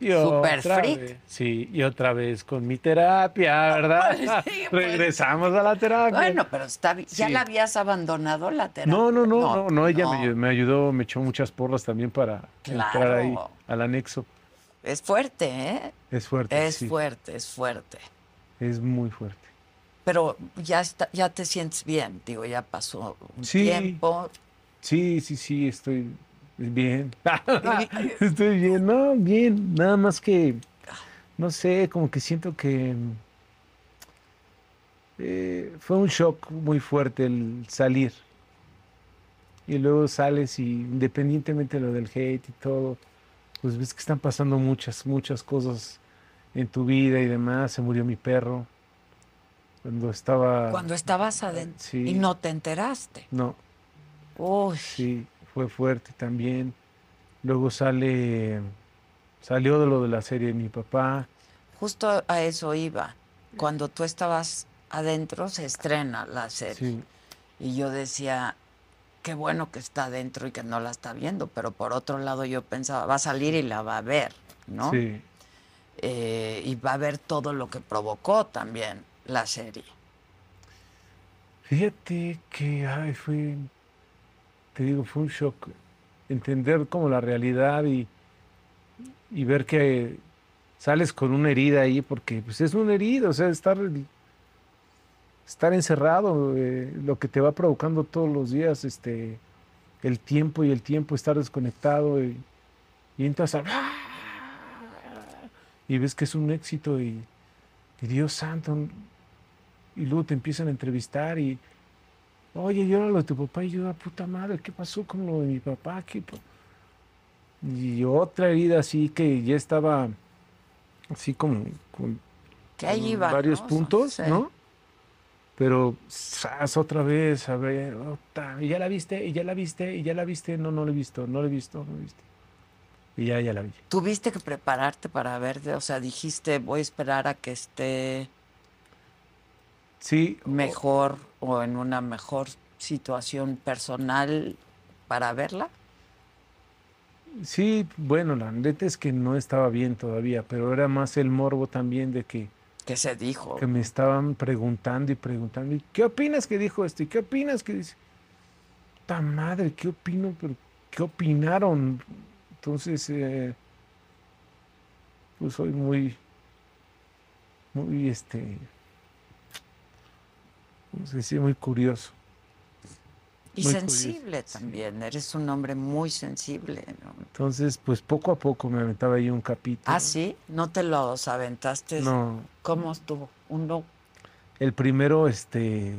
Y Super otra freak. vez, sí, y otra vez con mi terapia, ¿verdad? [laughs] Sí, pues. Regresamos a la terapia. Bueno, pero está bien. ¿Ya Sí. la habías abandonado la terapia? no, no, no, no, no, ella Me, me ayudó, me echó muchas porras también para entrar Claro. ahí al anexo. Es fuerte, ¿eh? Es fuerte, Es sí, fuerte, es fuerte. es muy fuerte. Pero ya está, ya te sientes bien, digo, ya pasó un tiempo. Sí, sí, sí, estoy bien. [laughs] estoy bien, no, bien. Nada más que, no sé, como que siento que eh, fue un shock muy fuerte el salir. Y luego sales y independientemente de lo del hate y todo, pues ves que están pasando muchas, muchas cosas en tu vida y demás. Se murió mi perro cuando estaba... Cuando estabas adentro Sí. y no te enteraste. No, Uy, Sí, fue fuerte también. Luego sale, salió de lo de la serie de mi papá. justo a eso iba. Cuando tú estabas adentro se estrena la serie. Sí, Y yo decía, qué bueno que está adentro y que no la está viendo. Pero por otro lado yo pensaba, va a salir y la va a ver, ¿no? sí. Eh, y va a ver todo lo que provocó también la serie. Fíjate que ay, fue, te digo, fue un shock. Entender como la realidad y, y ver que sales con una herida ahí, porque pues es una herida, o sea, estar, estar encerrado, eh, lo que te va provocando todos los días, este, el tiempo y el tiempo, estar desconectado y, entras a... Y ves que es un éxito y, y Dios santo, y luego te empiezan a entrevistar y, oye, yo era lo de tu papá y yo, "Ah, puta madre, ¿qué pasó con lo de mi papá? ¿Qué pa-?" Y otra herida así que ya estaba así como con, con iba. varios ¿no? puntos, Sí. ¿no? Pero zas, otra vez, a ver, y ya la viste, y ya la viste, y ya la viste, no, no la he visto, no la he visto, no la he visto. Y ya, ya la vi. Tuviste que prepararte para verte, o sea, dijiste, voy a esperar a que esté Sí, mejor o en una mejor situación personal para verla. Sí, bueno, la neta es que no estaba bien todavía, pero era más el morbo también de que, ¿Qué se dijo? que me estaban preguntando y preguntando, ¿y qué opinas que dijo esto? ¿Y qué opinas que dice? ¡Ta madre! ¿Qué opino? ¿Pero qué opinaron? Entonces, eh, pues soy muy, muy, este, ¿cómo se dice? Muy curioso. Y muy sensible sí. también, eres un hombre muy sensible. ¿no? Entonces, pues poco a poco me aventaba ahí un capítulo. Ah, sí, no te los aventaste. No, ¿Cómo estuvo? Uno. El primero, este.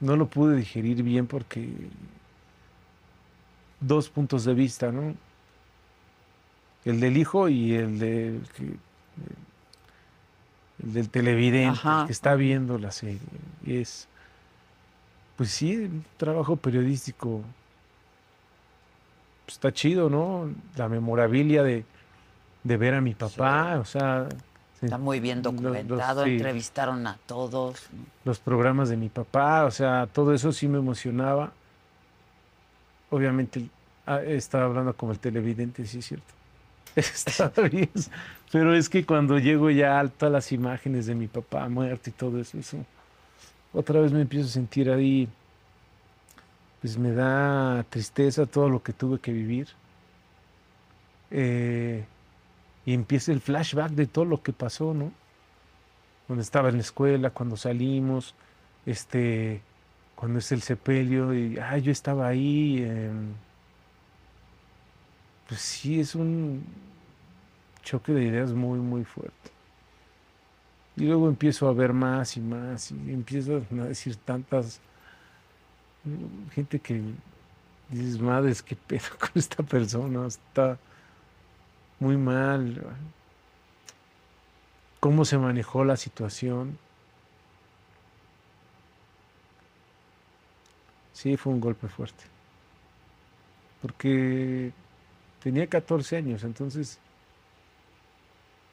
No lo pude digerir bien porque. Dos puntos de vista, ¿no? El del hijo y el del. que- el del televidente que está viendo la serie. Y es. Pues sí, un trabajo periodístico. pues, está chido, ¿no? La memorabilia de, de ver a mi papá, o sea. se- Está muy bien los- los- documentado, sí, entrevistaron a todos. los programas de mi papá, o sea, todo eso sí me emocionaba. Obviamente ah, estaba hablando como el televidente, sí es cierto. [laughs] Estaba bien, pero es que cuando llego ya a todas las imágenes de mi papá muerto y todo eso, eso, otra vez me empiezo a sentir ahí pues me da tristeza todo lo que tuve que vivir. Eh, y empieza el flashback de todo lo que pasó, ¿no? Cuando estaba en la escuela, cuando salimos, este, cuando es el sepelio, y ah, yo estaba ahí. em, pues sí, es un choque de ideas muy, muy fuerte. Y luego empiezo a ver más y más, y empiezo [laughs] a decir tantas mm, gente que dices, madres, qué pedo [laughs] con esta persona, está muy mal. ¿Cómo se manejó la situación? Sí, fue un golpe fuerte. Porque tenía 14 años, entonces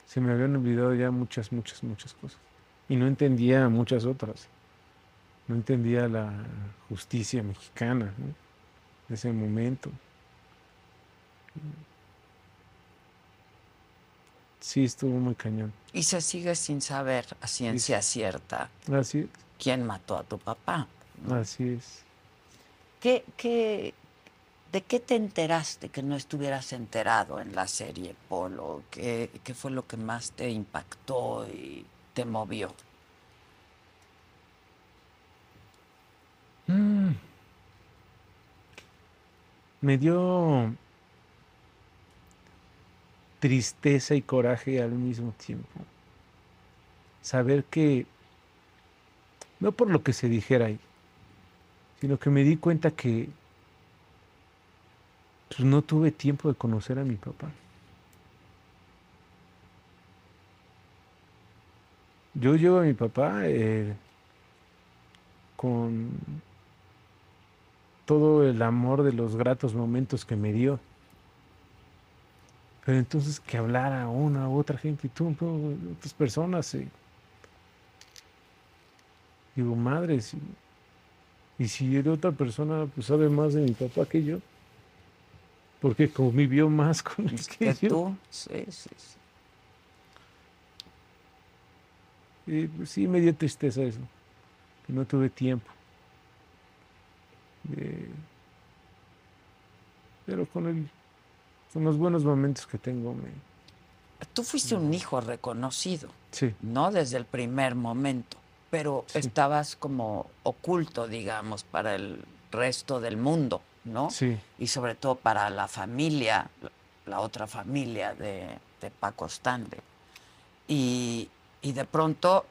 se me habían olvidado ya muchas, muchas, muchas cosas. Y no entendía muchas otras. No entendía la justicia mexicana ¿no? de ese momento. Sí, estuvo muy cañón. Y se sigue sin saber a ciencia cierta Así, quién mató a tu papá. ¿no? así es. ¿Qué, qué, ¿De qué te enteraste que no estuvieras enterado en la serie, Polo? ¿Qué, fue lo que más te impactó y te movió? Mm. Me dio tristeza y coraje al mismo tiempo. Saber que, no por lo que se dijera ahí, sino que me di cuenta que pues, no tuve tiempo de conocer a mi papá. Yo llevo a mi papá eh, con todo el amor de los gratos momentos que me dio. Pero entonces que hablara una u otra gente, y tú, otras personas, y digo, madre, si, y si era otra persona pues sabe más de mi papá que yo, porque convivió más con él que ¿Que yo. tú? Sí, sí, sí. Y pues, sí me dio tristeza eso, que no tuve tiempo. Eh, pero con el, con los buenos momentos que tengo, me, Tú fuiste un hijo reconocido, sí, ¿no? Desde el primer momento, pero estabas como oculto, digamos, para el resto del mundo, ¿no? sí, Y sobre todo para la familia, la otra familia de, de Paco Stanley. Y, y de pronto,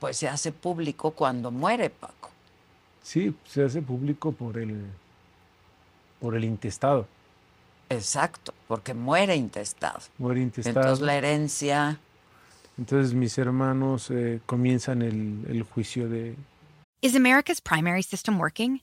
pues se hace público cuando muere Paco. sí, se hace público por el, por el intestado, Exacto, porque muere intestado. muere intestado. Entonces la herencia, Entonces mis hermanos eh, comienzan el, el juicio de, Is America's primary system working?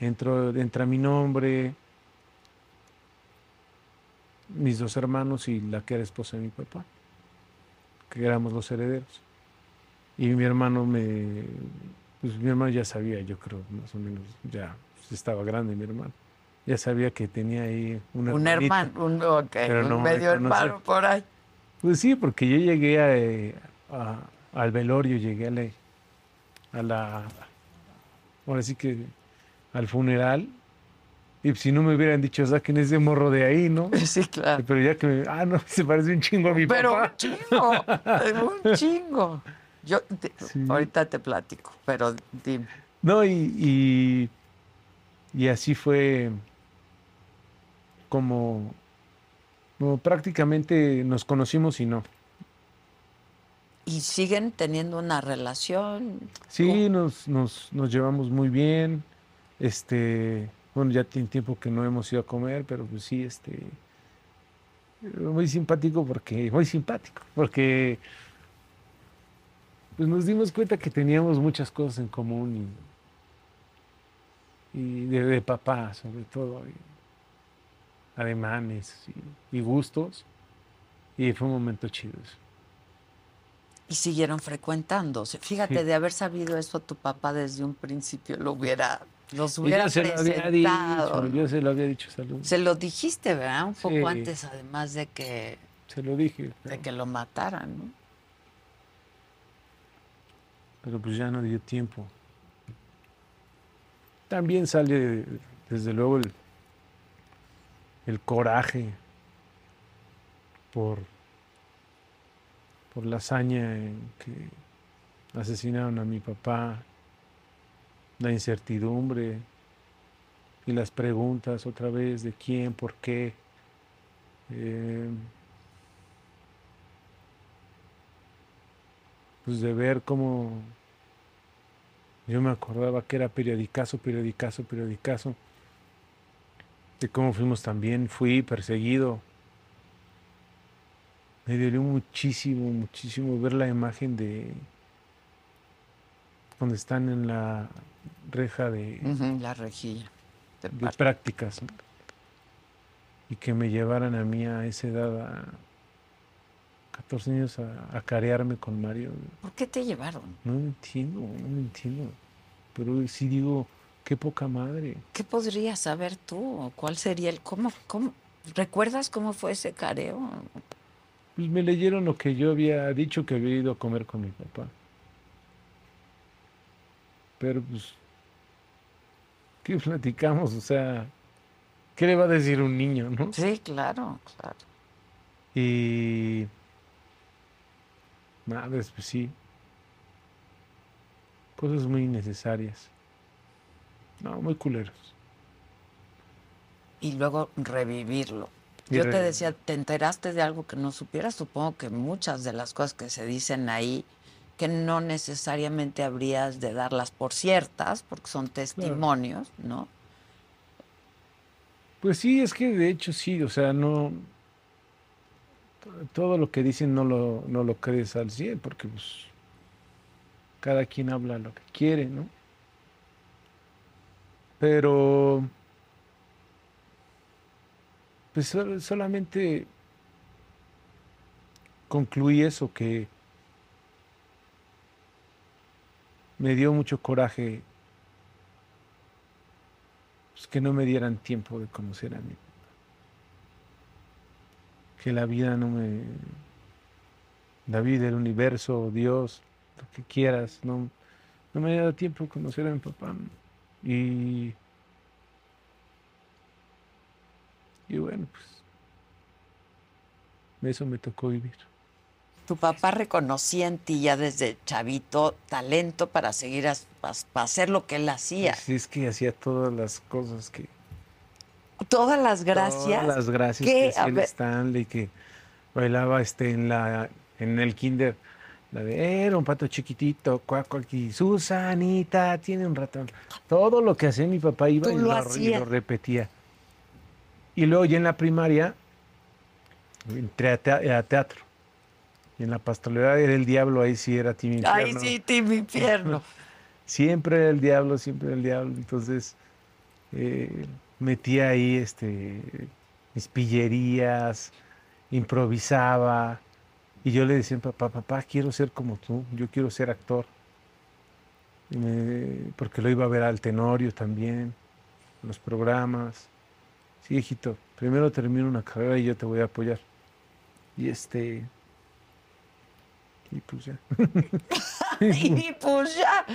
entro, entra mi nombre, mis dos hermanos y la que era esposa de mi papá, que éramos los herederos. Y mi hermano me, pues mi hermano ya sabía, yo creo, más o menos, ya estaba grande mi hermano. Ya sabía que tenía ahí una Un hermano, un, ok, Pero un no medio reconoce. hermano por ahí. Pues sí, porque yo llegué a, eh, a- al velorio, llegué a la, a la, ahora sí que al funeral, y si no me hubieran dicho, saquen ese morro de ahí, ¿no? [laughs] Sí, claro. Pero ya que me, ah, no, [laughs] se parece un chingo a mi Pero papá. un chingo, un [laughs] chingo. Yo te- Sí. ahorita te platico, pero dime. No, y, y, y así fue como, como prácticamente nos conocimos y no. ¿Y siguen teniendo una relación? Sí, nos, nos, nos llevamos muy bien. Este, bueno, ya tiene tiempo que no hemos ido a comer, pero pues sí, este, muy simpático porque, muy simpático, porque pues nos dimos cuenta que teníamos muchas cosas en común y, y de, de papá sobre todo, y ademanes y, y gustos, y fue un momento chido eso. Y siguieron frecuentándose. Fíjate, Sí. de haber sabido eso tu papá desde un principio, lo hubiera, los hubiera yo se lo había presentado. dicho, yo se lo había dicho, salud. Se lo dijiste, ¿verdad? Un poco Sí. antes, además de que, Se lo dije, de que lo mataran, ¿no? pero pues ya no dio tiempo. También sale, desde luego, el, el coraje por, por la hazaña en que asesinaron a mi papá, la incertidumbre y las preguntas otra vez de quién, por qué. eh, pues de ver cómo yo me acordaba que era periodicazo, periodicazo, periodicazo, de cómo fuimos también, fui perseguido. Me dolió muchísimo, muchísimo ver la imagen de cuando están en la reja de, La rejilla. de prácticas ¿no? y que me llevaran a mí a esa edad, a 14 años, a, a carearme con Mario. ¿Por qué te llevaron? No entiendo, no entiendo. Pero sí digo, qué poca madre. ¿Qué podrías saber tú? ¿O ¿Cuál sería el cómo, cómo? ¿Recuerdas cómo fue ese careo? Pues me leyeron lo que yo había dicho que había ido a comer con mi papá. Pero pues, ¿qué platicamos? O sea, ¿qué le va a decir un niño, no? Sí, claro, claro. Y... Madres, pues sí. Cosas muy innecesarias. No, muy culeros. Y luego revivirlo. Y Yo te decía, ¿te enteraste de algo que no supieras? Supongo que muchas de las cosas que se dicen ahí, que no necesariamente habrías de darlas por ciertas, porque son testimonios, ¿no? Pues sí, es que de hecho sí, o sea, no. Todo lo que dicen no lo, no lo crees al 100, porque pues. Cada quien habla lo que quiere, ¿no? Pero. Pues sol- solamente. Concluí eso, que. Me dio mucho coraje pues, que no me dieran tiempo de conocer a mí. Que la vida no me. La vida, el universo, Dios, lo que quieras, no, no me haya dado tiempo de conocer a mi papá. Y. Y bueno, pues. Eso me tocó vivir. Tu papá reconocía en ti ya desde chavito talento para seguir a- hacer lo que él hacía. Así es que hacía todas las cosas que. Todas las gracias. Todas las gracias ¿Qué? que hacía el. Stanley, que bailaba este en la en el kinder. La de era un pato chiquitito, cuac, cuac, y Susanita tiene un ratón. Todo lo que hacía mi papá iba y lo lo, y hacías. lo repetía. Y luego ya en la primaria entré a teatro. Y en la pastoralidad era el diablo, ahí sí era Ay, Infierno. sí, Tim Infierno. [laughs] Siempre era el diablo, siempre era el diablo. Entonces eh, metía ahí este, mis pillerías, improvisaba. Y yo le decía a papá, papá, quiero ser como tú, yo quiero ser actor. Y me- porque lo iba a ver al Tenorio también, los programas. Sí, hijito, primero termino una carrera y yo te voy a apoyar. Y este... Y pues ya. [laughs] y pues ya,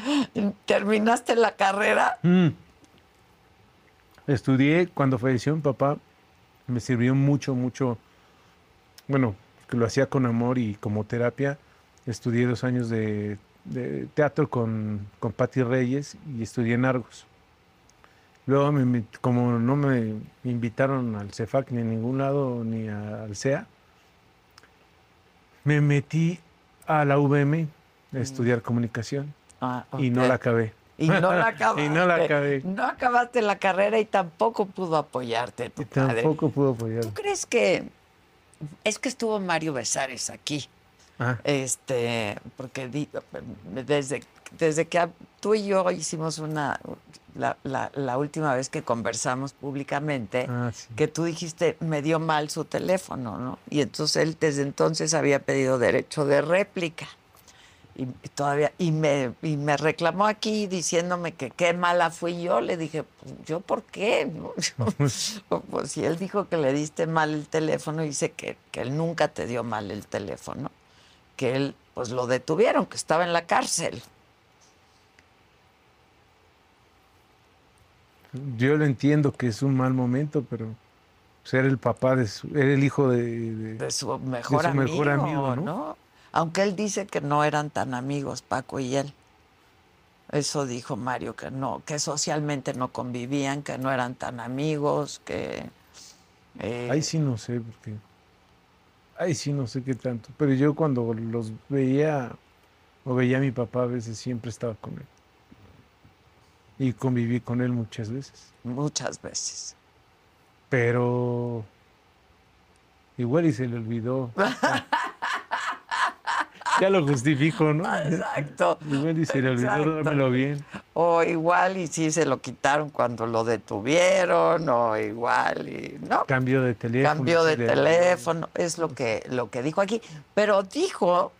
terminaste la carrera. Mm. Estudié cuando falleció mi papá, me sirvió mucho, mucho, bueno, que lo hacía con amor y como terapia. Estudié dos años de, de teatro con, con Patti Reyes y estudié en Argos. Luego, me como no me invitaron al CEFAC ni a ningún lado, ni a- al CEA, me metí a la UVM a estudiar comunicación Ah, y no la acabé. Y no la [laughs] acabaste. y no la acabé. No acabaste la carrera y tampoco pudo apoyarte tu Y padre. tampoco pudo apoyar. ¿Tú crees que es que estuvo Mario Besares aquí? Ah, Este, porque desde, desde que tú y yo hicimos una la, la- la última vez que conversamos públicamente, ah, sí. que tú dijiste me dio mal su teléfono, ¿no? Y entonces él desde entonces había pedido derecho de réplica. Y, y todavía, y me, y me reclamó aquí diciéndome que qué mala fui yo. Le dije, pues, ¿yo por qué? no? Yo, [laughs] [laughs] pues si él dijo que le diste mal el teléfono, dice que, que él nunca te dio mal el teléfono, que él, pues lo detuvieron, que estaba en la cárcel. Yo lo entiendo que es un mal momento, pero ser el papá de su, era el hijo de, de- de su mejor, su amigo, mejor amigo, ¿no? ¿no? Aunque él dice que no eran tan amigos, Paco y él. Eso dijo Mario, que no, que socialmente no convivían, que no eran tan amigos, que... eh, Ahí sí no sé, porque. Ahí sí no sé qué tanto. Pero yo cuando los veía, o veía a mi papá a veces, siempre estaba con él. Y conviví con él muchas veces. Muchas veces. Pero. Igual y se le olvidó. [laughs] ya lo justifico, ¿no? Exacto. Igual y se le olvidó Exacto. dármelo bien. O igual y sí se lo quitaron cuando lo detuvieron, o igual y... No, Cambio de teléfono. Cambio de teléfono, es lo que, lo que dijo aquí. Pero dijo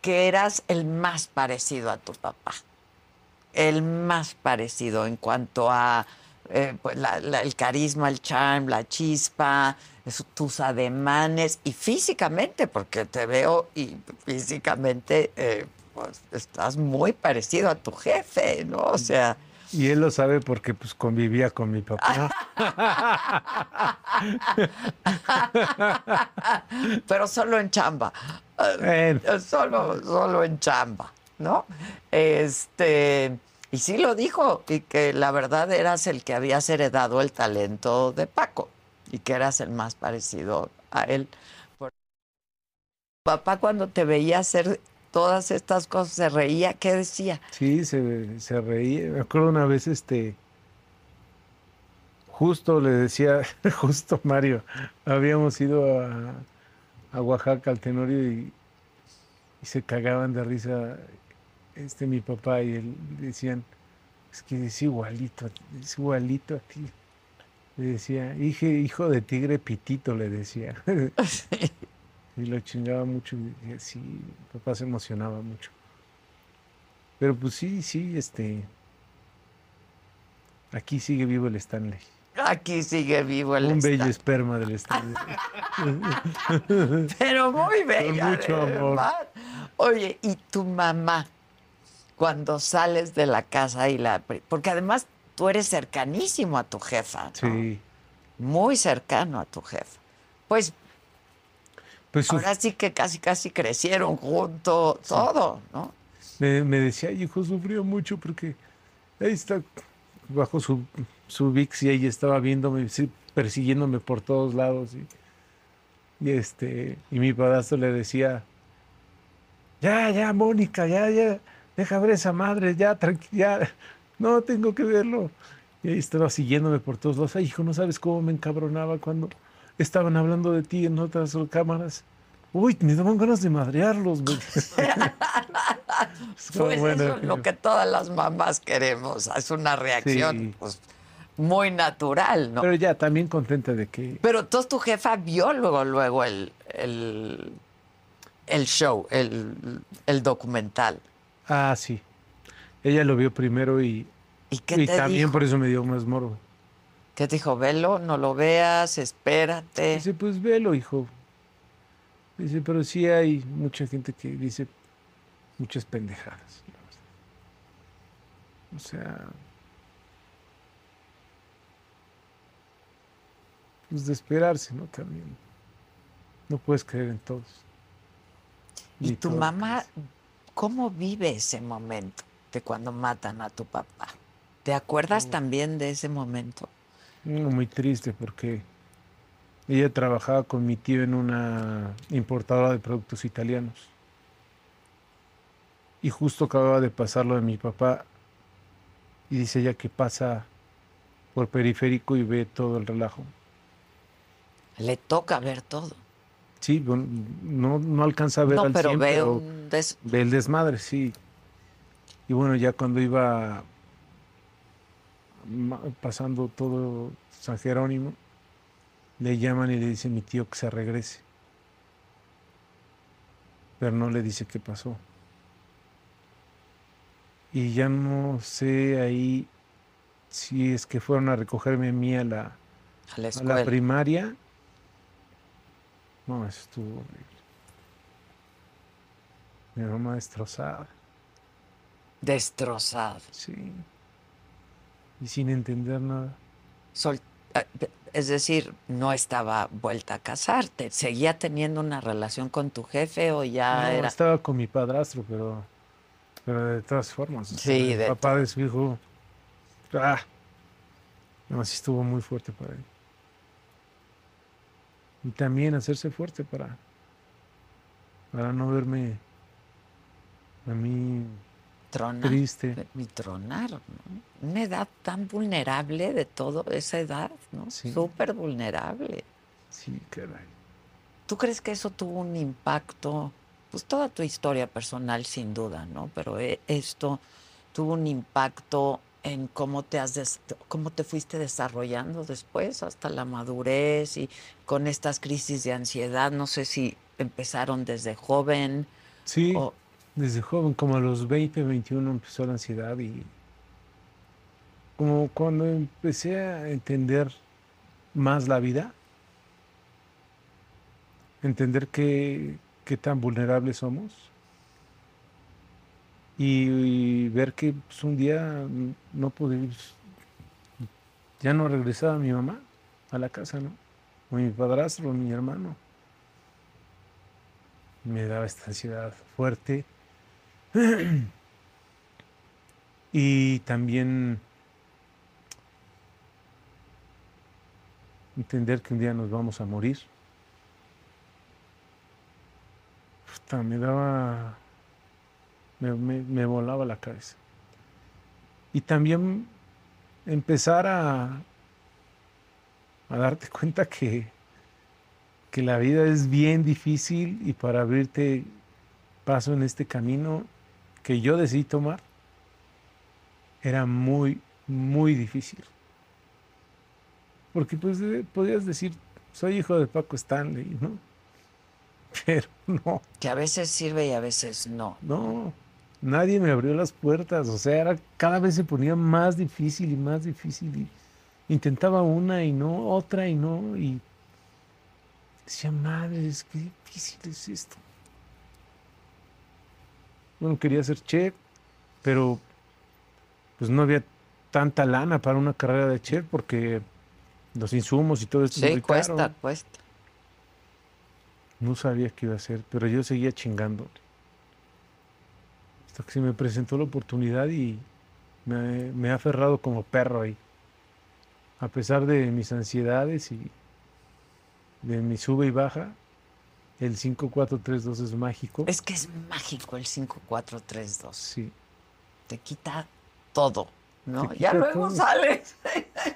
que eras el más parecido a tu papá. El más parecido en cuanto a eh, pues, la- la- el carisma, el charm, la chispa, tus ademanes y físicamente, porque te veo y físicamente eh, pues, estás muy parecido a tu jefe, ¿no? O sea, Y él lo sabe porque pues convivía con mi papá. [laughs] pero solo en chamba. [laughs] Eh, Solo, solo en chamba, ¿no? Este, y sí lo dijo, y que la verdad eras el que habías heredado el talento de Paco, y que eras el más parecido a él. Papá cuando te veía hacer todas estas cosas, se reía, ¿qué decía? Sí, se, se reía. Me acuerdo una vez, este, justo le decía, [laughs] justo Mario, habíamos ido a, a Oaxaca al Tenorio y se cagaban de risa este mi papá y él decían, es que es igualito, es igualito a ti. Le decía, hijo, hijo de tigre pitito, le decía. [laughs] y lo chingaba mucho y decía, sí, mi papá se emocionaba mucho. Pero pues sí, sí, este. Aquí sigue vivo el Stanley. Aquí sigue vivo el Un bello esperma del Stanley. [laughs] Pero muy bella. mucho amor. Oye, ¿y tu mamá? Cuando sales de la casa y la... Porque además tú eres cercanísimo a tu jefa, ¿no? Sí. Muy cercano a tu jefa. Pues Pues ahora sí que casi, casi crecieron juntos, todo, ¿no? me, me decía, "Ay, hijo, sufrió mucho porque ahí está bajo su, su VIX y ella estaba viéndome, persiguiéndome por todos lados. Y, y este, y mi padrastro le decía, ya, ya, Mónica, ya, ya, deja ver esa madre, ya, tranquila, no tengo que verlo. Y ahí estaba siguiéndome por todos lados. Ay, hijo, no sabes cómo me encabronaba cuando estaban hablando de ti en otras cámaras. Uy, me daban ganas de madrearlos. güey". [laughs] [laughs] Pues eso es lo que todas las mamás queremos. Es una reacción Sí. pues, muy natural, ¿no? Pero ya, también contenta de que... Pero entonces tu jefa vio luego, luego el, el, el show, el, el documental. Ah, sí. Ella lo vio primero y, ¿Y qué y te también dijo? por eso me dio más morbo. ¿Qué te dijo? Velo, no lo veas, espérate. Dice, pues velo, hijo. Dice, pero sí hay mucha gente que dice muchas pendejadas. O sea... Pues de esperarse, ¿no? También. No puedes creer en todos. ¿Y Ni tu todo. mamá cómo vive ese momento de cuando matan a tu papá? ¿Te acuerdas también de ese momento? Muy triste porque ella trabajaba con mi tío en una importadora de productos italianos. Y justo acababa de pasar lo de mi papá. Y dice ella que pasa por periférico y ve todo el relajo. Le toca ver todo. Sí, bueno, no, no alcanza a ver No, al pero 100, ve pero un des- ve el desmadre, sí. Y bueno, ya cuando iba pasando todo San Jerónimo, le llaman y le dice mi tío que se regrese. Pero no le dice qué pasó. Y ya no sé ahí si es que fueron a recogerme a mí a la, a la a la escuela. primaria. No, eso estuvo horrible. Mi mamá destrozada, Destrozado. sí. Y sin entender nada. Sol- eh, Es decir, no estaba vuelta a casarte. ¿Seguía teniendo una relación con tu jefe o ya No, era? estaba con mi padrastro, pero, pero de todas formas. o sea, Sí, el de papá de su hijo. Ah, no, sí estuvo muy fuerte para él. Y también hacerse fuerte para, para no verme a mí Tronar. triste. Y tronar, ¿no? Una edad tan vulnerable de todo, esa edad, ¿no? Sí. Súper vulnerable. Sí, caray. ¿Tú crees que eso tuvo un impacto? Pues toda tu historia personal, sin duda, ¿no? Pero eh, esto tuvo un impacto en cómo te has des- cómo te fuiste desarrollando después hasta la madurez y con estas crisis de ansiedad. No sé si empezaron desde joven Sí, o desde joven, como a los 20, 21 empezó la ansiedad y como cuando empecé a entender más la vida, entender qué, qué tan vulnerables somos y, ver que pues, un día no pude, ya no regresaba mi mamá a la casa, ¿no? O mi padrastro, o mi hermano. Me daba esta ansiedad fuerte. [clears throat] y también entender que un día nos vamos a morir. Puta, me daba, me, me- me volaba la cabeza. Y también empezar a, a darte cuenta que, que la vida es bien difícil y para abrirte paso en este camino que yo decidí tomar era muy, muy difícil. Porque pues eh, podías decir, soy hijo de Paco Stanley, ¿no? [laughs] Pero no, que a veces sirve y a veces no. no, nadie me abrió las puertas, o sea, era, cada vez se ponía más difícil y más difícil. Y intentaba una y no, otra y no, y decía, madre, es que difícil es esto. Bueno, quería ser chef, pero pues no había tanta lana para una carrera de chef porque los insumos y todo esto es Sí, cuesta, cuesta. No sabía qué iba a hacer, pero yo seguía chingando. Hasta que se me presentó la oportunidad y me, me he aferrado como perro ahí. A pesar de mis ansiedades y de mi sube y baja, el 5432 es mágico. Es que es mágico el 5432. Sí. Te quita todo, ¿no? Ya luego todo. sales.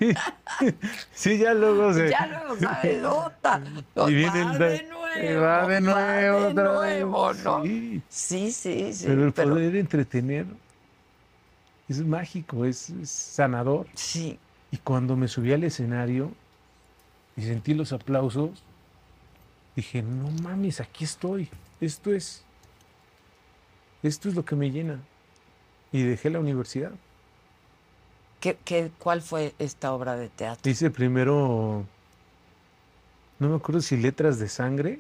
[laughs] Sí, ya luego [laughs] se... Ya luego sales. [laughs] otra. Y viene el nuevo. va de nuevo, va de nuevo, ¿no? Sí. Sí, sí, sí. pero el pero- poder entretener es mágico, es, es sanador. Sí, Y cuando me subí al escenario y sentí los aplausos, dije, no mames, aquí estoy. Esto es, esto es lo que me llena. Y dejé la universidad. ¿Qué, qué, cuál fue esta obra de teatro? Hice primero, no me acuerdo si letras de sangre.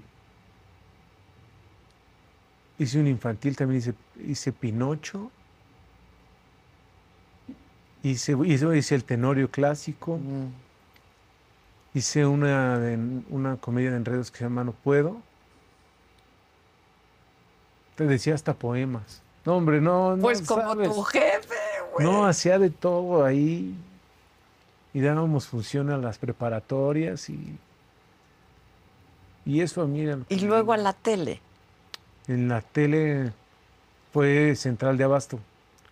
Hice un infantil, también hice, hice Pinocho. Hice, hice, hice el Tenorio clásico. Mm, Hice una, una comedia de enredos que se llama No Puedo. Te decía hasta poemas. No, hombre, no, no Pues como sabes. tu jefe, No, hacía de todo ahí. Y dábamos función a las preparatorias y. Y eso a mí era lo Y luego a la tele. En la tele fue Central de Abasto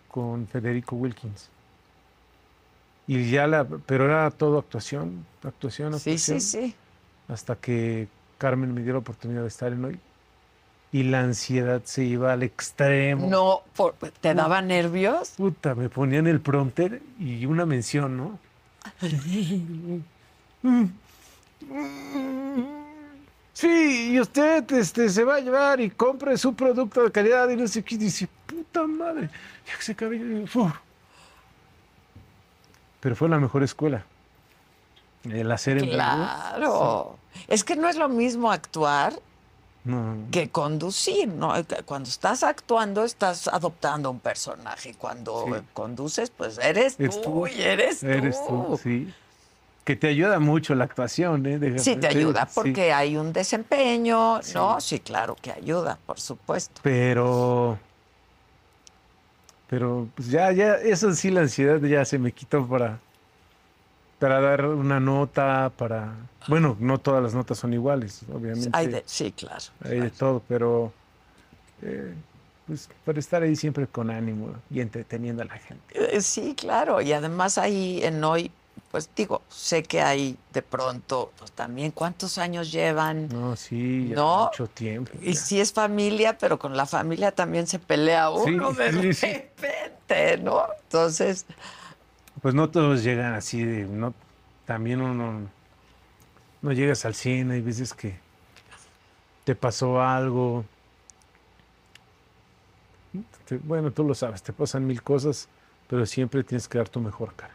con Federico Wilkins. Y ya la. Pero era todo actuación, actuación, Sí, actuación. sí, sí. Hasta que Carmen me dio la oportunidad de estar en hoy. Y la ansiedad se iba al extremo. No, por- ¿te daba nervios? Puta, me ponían el prompter y una mención, ¿no? [laughs] Sí, y usted este, se va a llevar y compre su producto de calidad y no sé qué. Dice, puta madre, ya que se cabello. Pero fue la mejor escuela. El hacer en. Claro. Es que no es lo mismo actuar No, que conducir, ¿no? Cuando estás actuando, estás adoptando un personaje. Cuando Sí. conduces, pues eres Es tú, tú. y eres tú. eres tú, sí. Que te ayuda mucho la actuación, ¿eh? Sí, te ayuda sí. porque hay un desempeño. ¿no? Sí, claro que ayuda, por supuesto. Pero. Pero pues ya, ya, eso sí, la ansiedad ya se me quitó para. Para dar una nota, para. Bueno, no todas las notas son iguales, obviamente. Hay de- sí, claro. Hay de todo, pero. eh, pues para estar ahí siempre con ánimo y entreteniendo a la gente. Eh, Sí, claro. Y además ahí en hoy, pues digo, sé que hay de pronto, pues también cuántos años llevan. No, sí, ya No. mucho tiempo. Y sí es familia, pero con la familia también se pelea uno Sí, de sí, sí. repente, ¿no? Entonces, Pues no todos llegan así de, no, también uno no llegas al cine, hay veces que te pasó algo. Te- bueno, tú lo sabes, te pasan mil cosas, pero siempre tienes que dar tu mejor cara.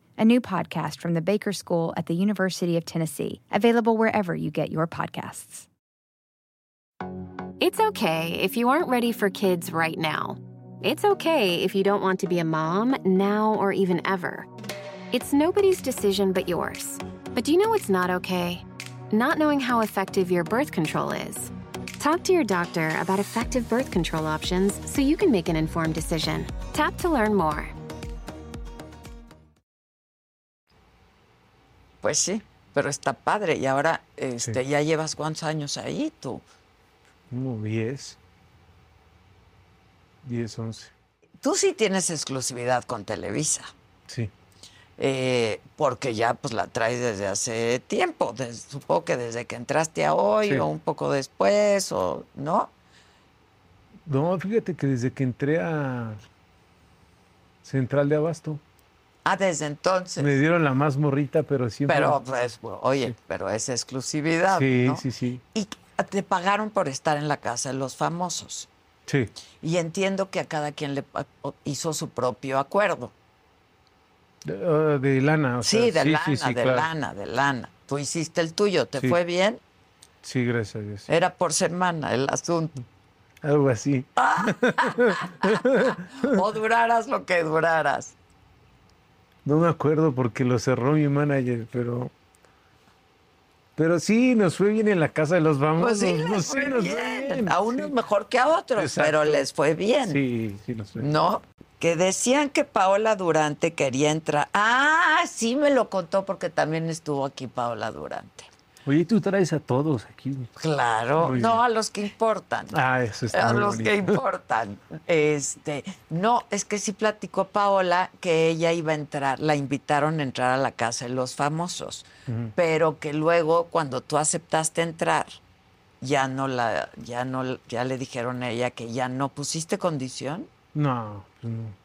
a new podcast from the Baker School at the University of Tennessee, available wherever you get your podcasts. It's okay if you aren't ready for kids right now. It's okay if you don't want to be a mom now or even ever. It's nobody's decision but yours. But do you know what's not okay? Not knowing how effective your birth control is. Talk to your doctor about effective birth control options so you can make an informed decision. Tap to learn more. Pues sí, pero está padre. Y ahora, este, Sí. ya llevas cuántos años ahí tú. Como 10, 10, 11. Tú sí tienes exclusividad con Televisa. Sí. eh, porque ya pues la traes desde hace tiempo, supongo que desde que entraste a hoy Sí. o un poco después, o ¿no? No, fíjate que desde que entré a Central de Abasto, Ah, desde entonces. me dieron la más morrita, pero siempre. Pero pues, oye, pero es exclusividad, Sí, ¿no? sí, sí. Y te pagaron por estar en la casa de los famosos. Sí. Y entiendo que a cada quien le hizo su propio acuerdo. De, ah, de lana. o sí, sea, de lana, sí, de claro. lana, de lana. Tú hiciste el tuyo, ¿te Sí. fue bien? Sí, gracias a Dios. Era por semana el asunto. Algo así. [laughs] o duraras lo que duraras. No me acuerdo porque lo cerró mi manager, pero. Pero sí, nos fue bien en la casa de los famosos. Pues sí, no les sé, fue nos bien. A unos sí. mejor que a otros, Exacto. pero les fue bien. Sí, sí, nos fue. ¿No? Que decían que Paola Durante quería entrar. Ah, sí me lo contó porque también estuvo aquí Paola Durante. Oye, tú traes a todos aquí. Claro, no a los que importan. Ah, eso está a muy los que importan. Este, no, es que sí platicó Paola que ella iba a entrar, la invitaron a entrar a la casa de los famosos, pero que luego cuando tú aceptaste entrar, ya no la, ya no, ya le dijeron a ella que ya no pusiste condición. No, pues no.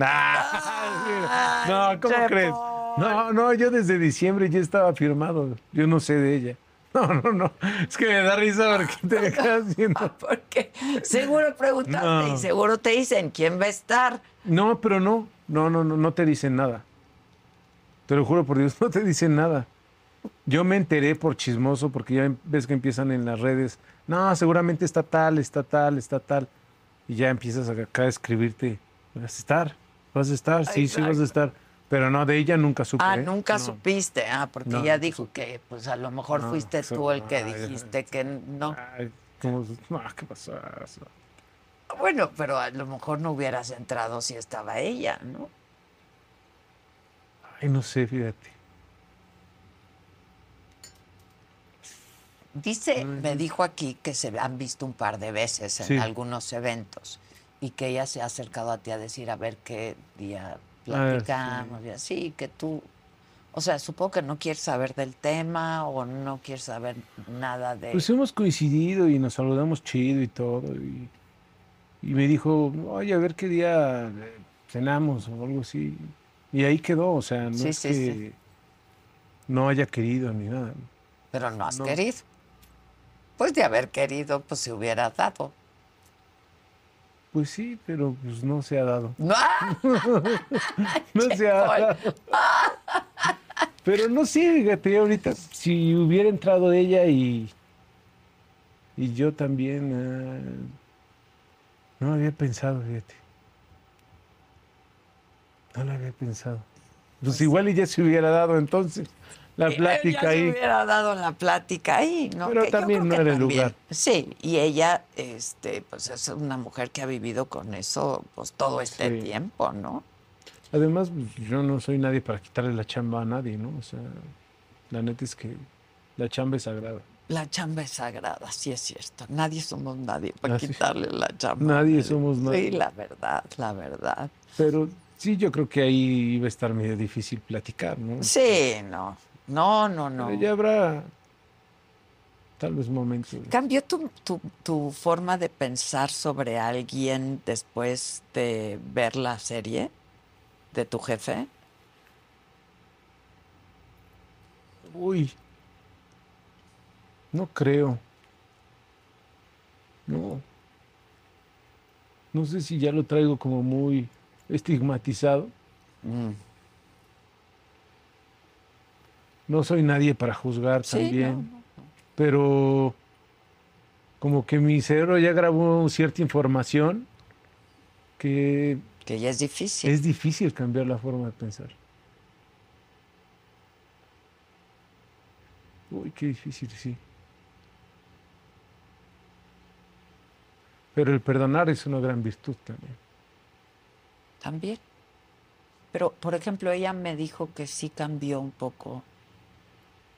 Ah, [laughs] no, ¿cómo crees? No, no, yo desde diciembre ya estaba firmado. Yo no sé de ella. No, no, no. Es que me da risa porque te me [laughs] quedas viendo. Porque seguro preguntaste No. y seguro te dicen quién va a estar. No, pero no. No, no, no, no te dicen nada. Te lo juro por Dios, [laughs] no te dicen nada. Yo me enteré por chismoso porque ya ves que empiezan en las redes. No, seguramente está tal, está tal, está tal. Y ya empiezas acá a escribirte. Vas a estar, vas a estar, sí, sí vas a estar. Pero no, de ella nunca supe. Ah, ¿eh? nunca No. supiste. Ah, porque No, ella dijo supe. que pues a lo mejor No, fuiste tú el que ay, dijiste que no. Ay, ¿cómo? No, ¿qué pasó? Bueno, pero a lo mejor no hubieras entrado si estaba ella, ¿no? Ay, no sé, fíjate. Dice, me dijo aquí que se han visto un par de veces en Sí. algunos eventos y que ella se ha acercado a ti a decir a ver qué día Platicamos y así, que tú, o sea, supongo que no quieres saber del tema o no quieres saber nada de... Pues hemos coincidido y nos saludamos chido y todo. Y, y me dijo, oye, a ver qué día eh, cenamos o algo así. Y ahí quedó, o sea, no Sí, es sí, que no haya querido ni nada. pero no has no. querido. Pues de haber querido, pues se hubiera dado. Pues sí, pero pues no se ha dado. No, [laughs] No [laughs] se ha dado. Pero no sé, fíjate, ahorita si hubiera entrado ella y, y yo también, ah, no había pensado, fíjate. No lo había pensado. Pues igual y ya se hubiera dado entonces la plática ahí. hubiera dado la plática ahí, ¿no? Pero Que también no era el lugar. Sí, y ella, este, pues es una mujer que ha vivido con eso, pues todo este Sí. tiempo, ¿no? Además, pues, yo no soy nadie para quitarle la chamba a nadie, ¿no? O sea, la neta es que la chamba es sagrada. La chamba es sagrada, sí es cierto. Nadie somos nadie para Así. quitarle la chamba. Nadie somos nadie. Sí, la verdad, la verdad. Pero sí, yo creo que ahí iba a estar medio difícil platicar, ¿no? Sí, no, no, no, no. Pero ya habrá tal vez momentos. ¿Cambió tu, tu, tu forma de pensar sobre alguien después de ver la serie de tu jefe? Uy, no creo. No. No sé si ya lo traigo como muy estigmatizado. Mm. No soy nadie para juzgar Sí, también, no, no, pero como que mi cerebro ya grabó cierta información que Que ya es difícil. es difícil cambiar la forma de pensar. Uy, qué difícil, sí. Pero el perdonar es una gran virtud también. También. Pero, por ejemplo, ella me dijo que sí cambió un poco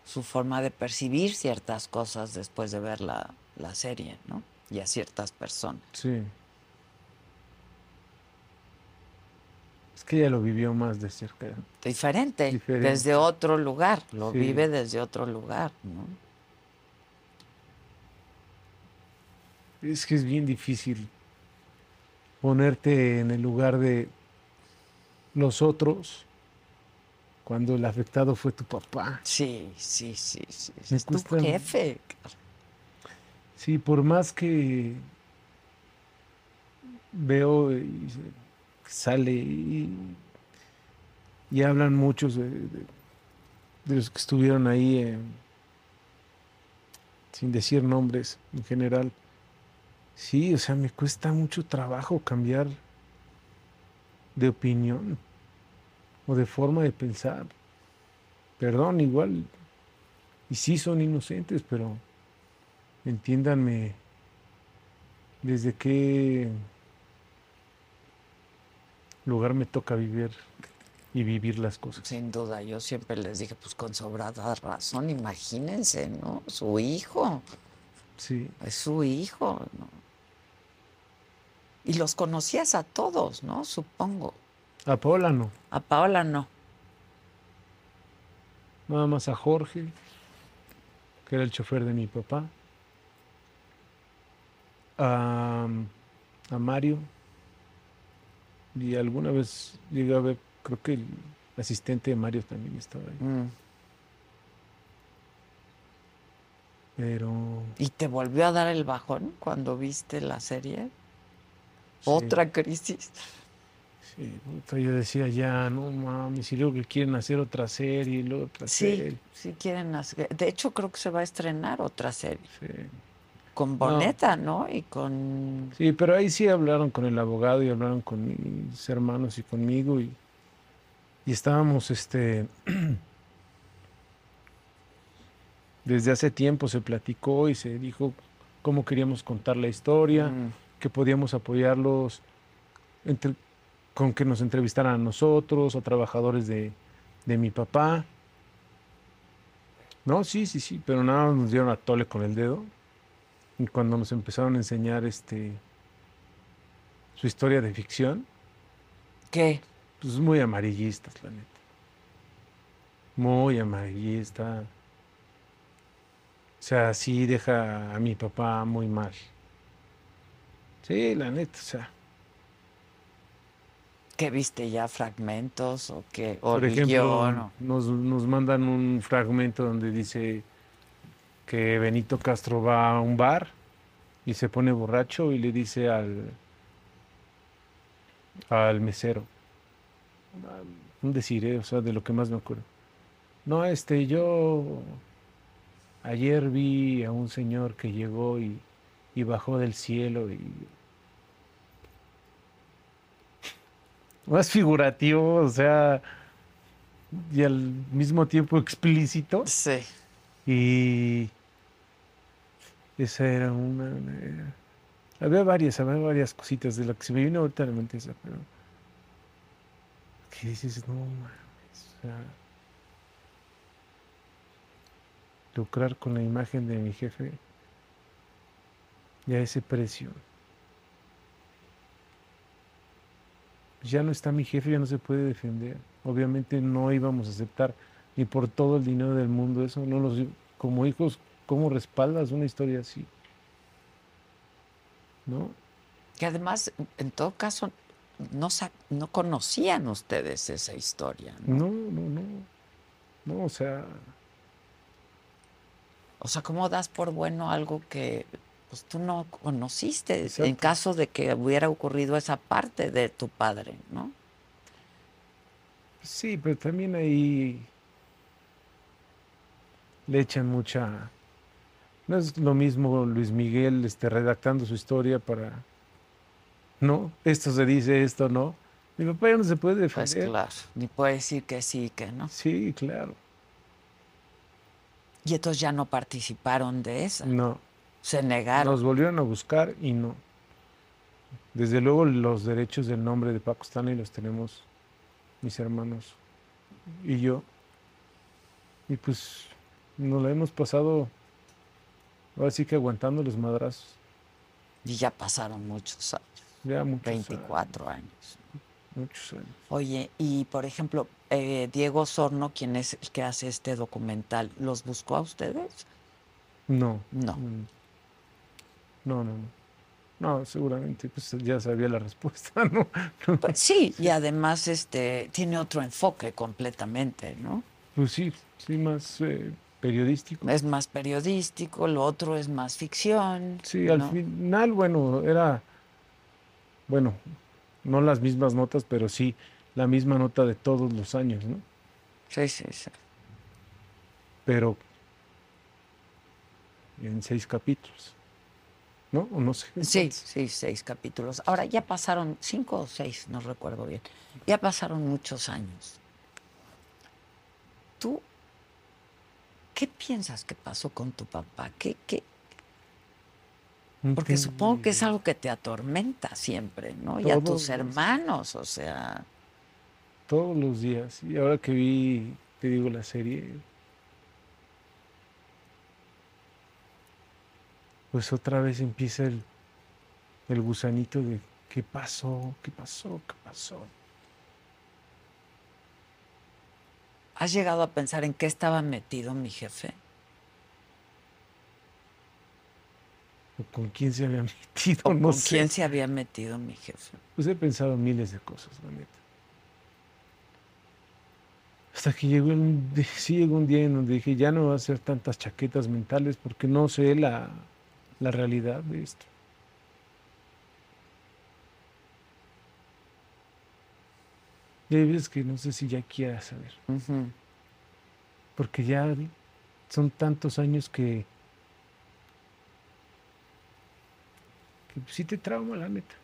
su forma de percibir ciertas cosas después de ver la, la serie, ¿no? Y a ciertas personas. Sí. Es que ella lo vivió más de cerca. Diferente, Diferente. desde otro lugar, lo Sí. vive desde otro lugar, ¿no? Es que es bien difícil ponerte en el lugar de los otros cuando el afectado fue tu papá. Sí, sí, sí, sí. Me Es tu jefe. Sí, por más que veo y sale y, y hablan muchos de, de- de los que estuvieron ahí, eh, sin decir nombres en general. Sí, o sea, me cuesta mucho trabajo cambiar de opinión o de forma de pensar. Perdón, igual, y sí son inocentes, pero entiéndanme desde qué lugar me toca vivir y vivir las cosas. Sin duda, yo siempre les dije, pues con sobrada razón, imagínense, ¿no? Su hijo, Sí, es su hijo, ¿no? Y los conocías a todos, ¿no? Supongo. A Paola no, A Paola no. nada más a Jorge, que era el chofer de mi papá, a, a Mario, y alguna vez llegué a ver, creo que el asistente de Mario también estaba ahí, Mm. pero... ¿Y te volvió a dar el bajón cuando viste la serie? sí, Otra crisis. Sí, yo decía ya, no mames, y luego que quieren hacer otra serie, y luego otra serie. Sí, sí quieren hacer. De hecho, creo que se va a estrenar otra serie. Sí. Con Boneta, ¿no? Y con. Sí, pero ahí sí hablaron con el abogado y hablaron con mis hermanos y conmigo y, y estábamos, este, [clears throat] desde hace tiempo se platicó y se dijo cómo queríamos contar la historia, Mm. que podíamos apoyarlos entre- con que nos entrevistaran a nosotros, a trabajadores de, de mi papá. No, sí, sí, sí, pero nada más nos dieron a tole con el dedo. Y cuando nos empezaron a enseñar este su historia de ficción, ¿Qué? pues muy amarillistas, la neta. Muy amarillista. O sea, sí deja a mi papá muy mal. Sí, la neta, o sea. ¿Qué viste ya? ¿Fragmentos o qué? ¿O Por ejemplo, guion, o- nos, nos mandan un fragmento donde dice que Benito Castro va a un bar y se pone borracho y le dice al, al mesero, un decir, ¿eh? o sea, de lo que más me acuerdo. No, este, yo ayer vi a un señor que llegó y, y bajó del cielo y más figurativo, o sea, y al mismo tiempo explícito. Sí. Y esa era una... una- había varias, había varias cositas de la que se me vino ahorita a la mente esa, pero... ¿Qué dices? No, mames, o sea, lucrar con la imagen de mi jefe y a ese precio. Ya no está mi jefe, ya no se puede defender. Obviamente no íbamos a aceptar ni por todo el dinero del mundo eso. No los, como hijos, ¿cómo respaldas una historia así? ¿No? Que además, en todo caso, no, no conocían ustedes esa historia. ¿no? No, no, no. No, o sea, O sea, ¿cómo das por bueno algo que pues, tú no conociste en caso de que hubiera ocurrido esa parte de tu padre, ¿no? sí, pero también ahí le echan mucha... No es lo mismo Luis Miguel este, redactando su historia para... No, esto se dice, esto no. Mi papá ya no se puede Pues defender. claro, ni puede decir que sí, que no. Sí, claro. Y entonces ya no participaron de esa. No. Se negaron. Nos volvieron a buscar y no. Desde luego los derechos del nombre de Paco Stanley los tenemos mis hermanos y yo. Y pues nos la hemos pasado ahora sí que aguantando los madrazos. Y ya pasaron muchos años, Ya muchos 24 años. años, muchos años. Oye, y por ejemplo, eh, Diego Sorno, quien es el que hace este documental, ¿los buscó a ustedes? No. No. No, no, no. No, seguramente pues ya sabía la respuesta, [laughs] ¿no? Pues sí, y además este tiene otro enfoque completamente, ¿no? Pues sí, sí, más eh, periodístico. Es más periodístico, lo otro es más ficción. Sí, al final, bueno, era, bueno, no las mismas notas, pero sí la misma nota de todos los años, ¿no? Sí, sí, sí. Pero en seis capítulos, ¿no? O no sé. Sí, sí, seis capítulos. Ahora ya pasaron cinco o seis, no recuerdo bien. Ya pasaron muchos años. ¿Tú qué piensas que pasó con tu papá? ¿Qué, qué? Porque supongo que es algo que te atormenta siempre, ¿no? Y a tus hermanos, o sea, Todos los días. Y ahora que vi, te digo, la serie, pues otra vez empieza el, el gusanito de qué pasó, qué pasó, qué pasó. ¿has llegado a pensar en qué estaba metido mi jefe? ¿O ¿Con quién se había [laughs] metido? ¿O no con sé. quién se había metido mi jefe? Pues he pensado miles de cosas, la neta. Hasta que llegó, el, [laughs] sí llegó un día en donde dije, ya no voy a hacer tantas chaquetas mentales porque no sé la, la realidad de esto. Y hay veces que no sé si ya quiera saber. Porque ya son tantos años que. que sí te trauma, la neta.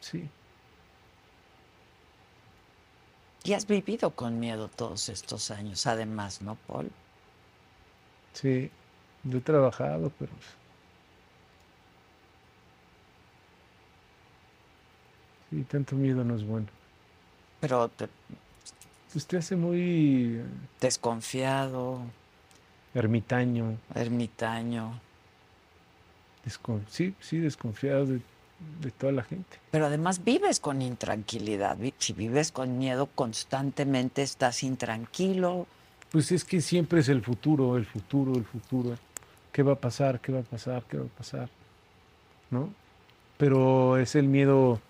Sí. Y has vivido con miedo todos estos años, además, ¿no, Paul? Sí. Yo he trabajado, pero. Sí, tanto miedo no es bueno. Pero te- Pues te hace muy desconfiado, ermitaño. ermitaño. descon- sí, sí, desconfiado de, de toda la gente. Pero además vives con intranquilidad. Si vives con miedo constantemente, estás intranquilo. Pues es que siempre es el futuro, el futuro, el futuro. ¿Qué va a pasar? ¿Qué va a pasar? ¿Qué va a pasar? ¿No? Pero es el miedo.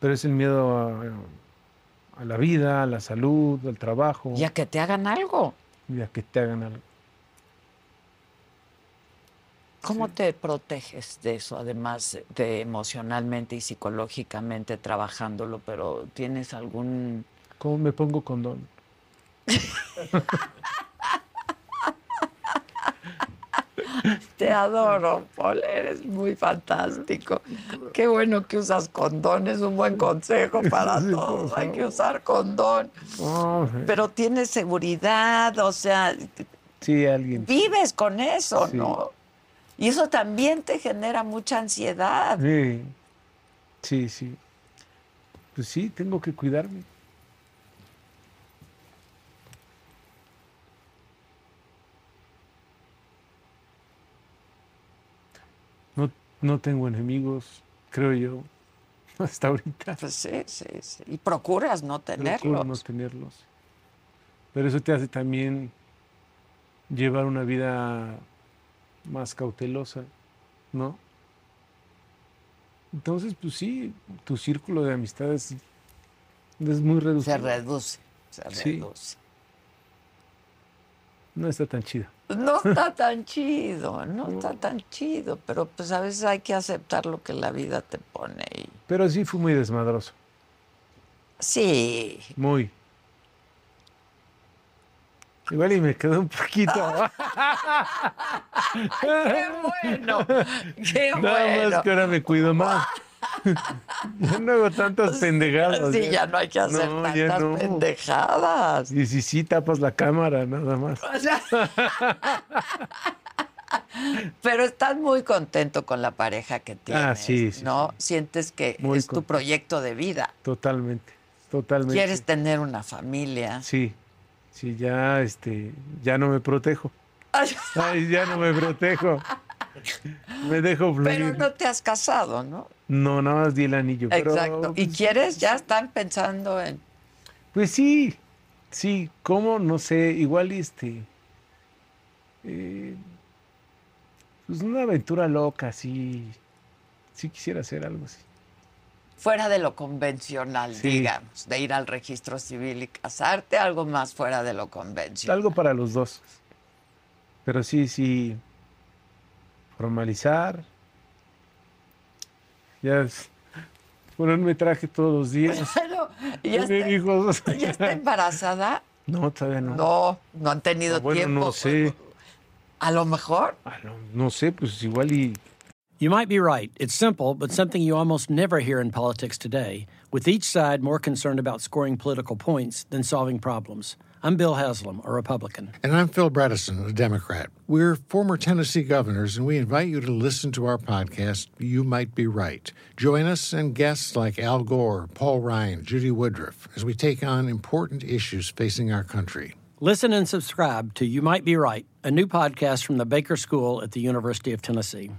Pero es el miedo a, a la vida, a la salud, al trabajo, Y a que te hagan algo. y a que te hagan algo. ¿Cómo te proteges de eso, además de emocionalmente y psicológicamente trabajándolo? Pero ¿tienes algún... ¿Cómo me pongo condón? [laughs] [laughs] Te adoro, Paul, eres muy fantástico. Qué bueno que usas condón, es un buen consejo para todos. Hay que usar condón. Oh, Pero tienes seguridad, o sea, sí, alguien. vives con eso, Sí. ¿no? Y eso también te genera mucha ansiedad. Sí, sí, sí. Pues sí, tengo que cuidarme. No, tengo enemigos, creo yo, [laughs] hasta ahorita. Pues sí, sí, sí. Y procuras no Procuro tenerlos. no tenerlos. Pero eso te hace también llevar una vida más cautelosa, ¿no? Entonces, pues sí, tu círculo de amistades es muy reducido. Se reduce, se Sí. reduce. No está tan chido. No está tan chido, no está tan chido, pero pues a veces hay que aceptar lo que la vida te pone. Y... Pero sí fue muy desmadroso. Sí, Muy. Igual y me quedó un poquito. [laughs] [laughs] qué bueno, qué Nada bueno. más que ahora me cuido más. [laughs] ya no hago tantas pendejadas. Sí, ya no hay que hacer No, tantas no. pendejadas. Y si sí tapas la cámara, nada más. O sea, [laughs] Pero estás muy contento con la pareja que tienes, Ah, sí, sí, ¿no? Sientes que Muy es tu proyecto de vida. Totalmente. Totalmente. Quieres tener una familia. Sí. Sí, ya, este, ya no me protejo. Ay, ya no me protejo. [laughs] Me dejo fluir. Pero no te has casado, ¿no? No, nada más di el anillo. pero, Exacto. ¿Y pues, quieres? Ya están pensando en... Pues sí, sí, ¿cómo? No sé, igual este. eh, pues una aventura loca, sí. Sí quisiera hacer algo así. Fuera de lo convencional, Sí. digamos, de ir al registro civil y casarte, algo más fuera de lo convencional. Algo para los dos. Pero sí, sí. Formalizar. Ya es- ponerme traje todos los días. [laughs] Bueno, ¿y ya, está, hijos. ya está embarazada? [laughs] No, todavía no. No, no han tenido Ah, bueno, tiempo. no sé. A lo mejor. Ah, no, no sé, pues igual y. You might be right. It's simple, but something you almost never hear in politics today, with each side more concerned about scoring political points than solving problems. I'm Bill Haslam, a Republican. And I'm Phil Bredesen, a Democrat. We're former Tennessee governors, and we invite you to listen to our podcast, You Might Be Right. Join us and guests like Al Gore, Paul Ryan, Judy Woodruff, as we take on important issues facing our country. Listen and subscribe to You Might Be Right, a new podcast from the Baker School at the University of Tennessee.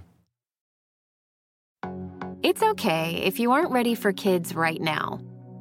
It's okay if you aren't ready for kids right now.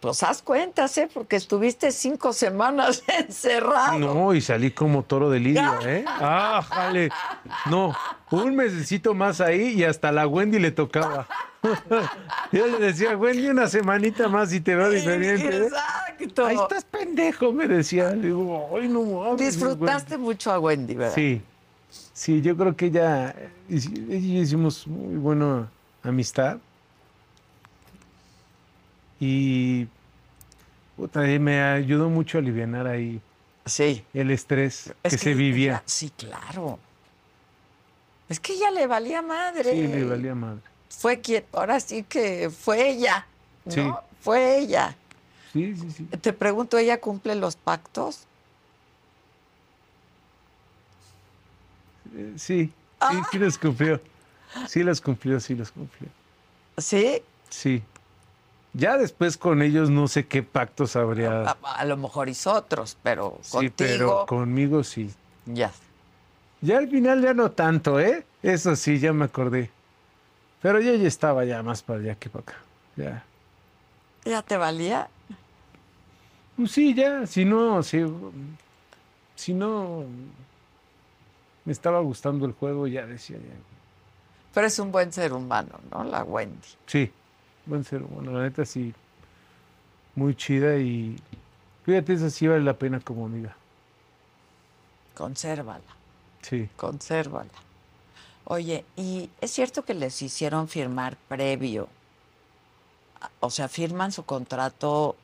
Pues haz cuentas, ¿eh? Porque estuviste cinco semanas [laughs] encerrado. No, y salí como toro de lidia, [laughs] ¿eh? Ah, jale. No, un mesecito más ahí y hasta la Wendy le tocaba. [laughs] Yo le decía, Wendy, una semanita más y te veo diferente. ¿eh? Exacto. Ahí estás pendejo, me decía. Le digo, ay, no mames. Disfrutaste mucho a Wendy, ¿verdad? Sí, sí, yo creo que ella, hici- ella y yo hicimos muy buena amistad. Y puta, me ayudó mucho a aliviar ahí Sí. el estrés Es que, se vivía. sí, claro. Es que ella le valía madre. Sí, le valía madre. Fue quien, ahora sí que fue ella. ¿no? Sí. Fue ella. Sí, sí, sí. Te pregunto, ¿ella cumple los pactos? Eh, Sí, sí, Ah. sí los cumplió. Sí los cumplió, sí los cumplió. Sí. Sí. Ya después con ellos no sé qué pactos habría. A, a lo mejor hizo otros, pero sí, contigo. pero conmigo sí. Ya. Ya al final ya no tanto, ¿eh? Eso sí, ya me acordé. Pero yo ya estaba ya más para allá que para acá. Ya. ¿Ya te valía? Pues sí, ya, si no, si, si no me estaba gustando el juego, ya decía ya. Pero es un buen ser humano, ¿no? La Wendy. Sí, buen ser, bueno, la neta sí, muy chida y fíjate, esa sí vale la pena como amiga. Consérvala, Sí. consérvala. Oye, ¿y es cierto que les hicieron firmar previo? O sea, firman su contrato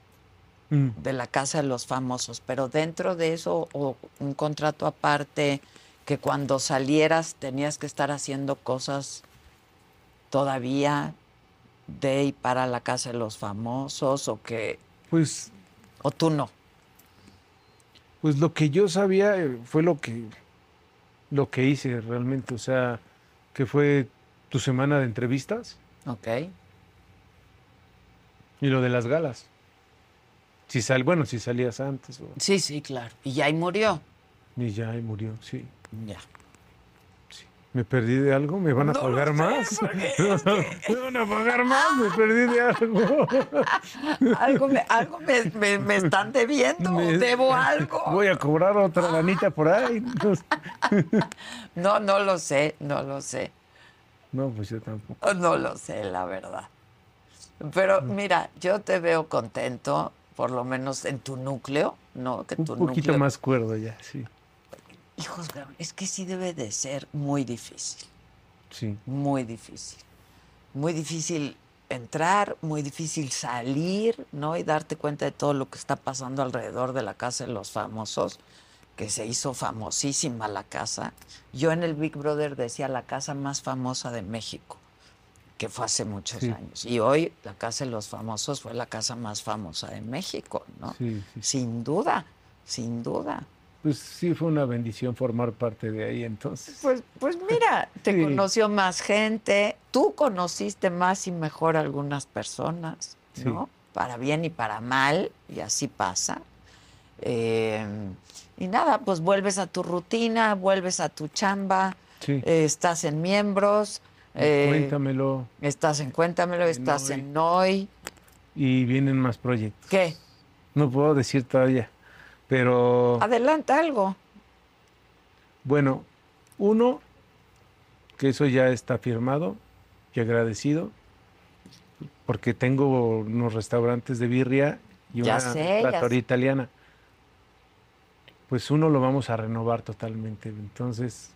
Mm. de la Casa de los Famosos, pero dentro de eso, o un contrato aparte, que cuando salieras tenías que estar haciendo cosas todavía de y para la Casa de los Famosos, o que, Pues, o tú no. pues lo que yo sabía eh, fue lo que, lo que hice realmente, o sea, que fue tu semana de entrevistas Ok. y lo de las galas. Si sal, bueno, si salías antes o, Sí, sí, claro. Y ya ahí murió. y ya ahí murió, sí. Ya. ¿Me perdí de algo? ¿Me van a No pagar sé, más? [laughs] ¿Me van a pagar más? ¿Me perdí de algo? [laughs] Algo me, algo me, me- me están debiendo, Me- debo algo. Voy a cobrar otra lanita por ahí. [laughs] No, no lo sé, no lo sé. No, pues yo tampoco. No lo sé, la verdad. Pero mira, yo te veo contento, por lo menos en tu núcleo, ¿no? Que Un tu poquito núcleo- más cuerdo ya, sí. Hijos, es que sí debe de ser muy difícil, Sí. muy difícil. Muy difícil entrar, muy difícil salir, ¿no? Y darte cuenta de todo lo que está pasando alrededor de la casa de los famosos, que se hizo famosísima la casa. Yo en el Big Brother decía la casa más famosa de México, que fue hace muchos Sí. años. Y hoy la casa de los famosos fue la casa más famosa de México, ¿no? Sí, sí. Sin duda, sin duda. Pues sí fue una bendición formar parte de ahí entonces. Pues, pues mira, te [laughs] Sí. conoció más gente, tú conociste más y mejor a algunas personas, ¿no? Para bien y para mal, y así pasa. Eh, y nada, pues vuelves a tu rutina, vuelves a tu chamba, Sí. eh, estás en miembros, eh, Cuéntamelo. estás en Cuéntamelo, estás Hoy. en Hoy. Y vienen más proyectos. ¿Qué? No puedo decir todavía. Pero Adelanta algo. bueno, uno, que eso ya está firmado y agradecido, porque tengo unos restaurantes de birria y Ya una sé, trattoria italiana. Pues uno lo vamos a renovar totalmente. Entonces,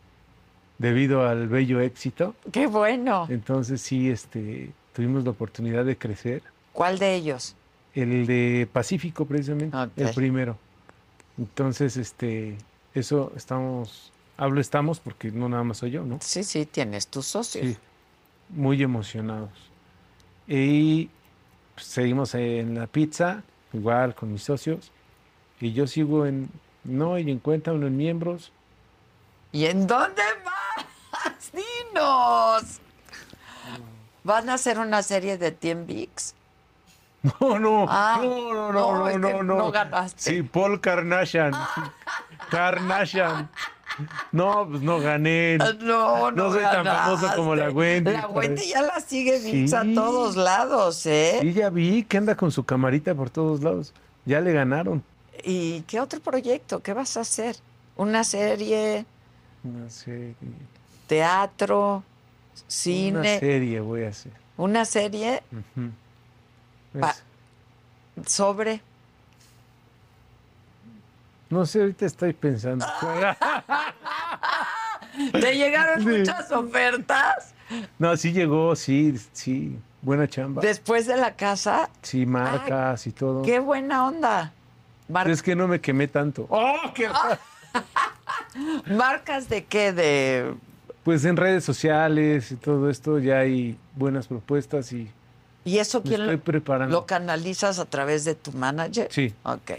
debido al bello éxito, Qué bueno. entonces sí, este, tuvimos la oportunidad de crecer. ¿Cuál de ellos? El de Pacífico, precisamente, el primero. Entonces, este, eso estamos, hablo estamos porque no nada más soy yo, ¿no? Sí, sí, tienes tus socios. Sí, muy emocionados. Y pues, seguimos en la pizza, igual con mis socios. Y yo sigo en, no, y en cuenta, uno en miembros. ¿Y en dónde vas? [laughs] Dinos. ¿Van a hacer una serie de Team VIX? [laughs] No, no, Ah, no, no, no, no, no, no, no ganaste. Sí, Paul Carnation. Carnation. [laughs] No, pues no gané. No, no, No soy tan famoso como la ganaste. Wendy. La Wendy ya la sigue VIX a Sí. todos lados, ¿eh? Sí, ya vi que anda con su camarita por todos lados. Ya le ganaron. ¿Y qué otro proyecto? ¿Qué vas a hacer? ¿Una serie? Una serie. ¿Teatro? Una ¿Cine? serie voy a hacer. ¿Una serie. Pa- Es- sobre? no sé, ahorita estoy pensando. [laughs] ¿Te llegaron Sí. muchas ofertas? No, sí llegó, sí, sí. Buena chamba. Después de la casa, Sí, marcas y todo. qué buena onda. Mar- Es que no me quemé tanto. ¡Oh, qué- [laughs] ¿Marcas de qué? De Pues en redes sociales y todo esto ya hay buenas propuestas y ¿Y eso quién estoy lo, preparando. lo canalizas a través de tu manager? Sí. Ok.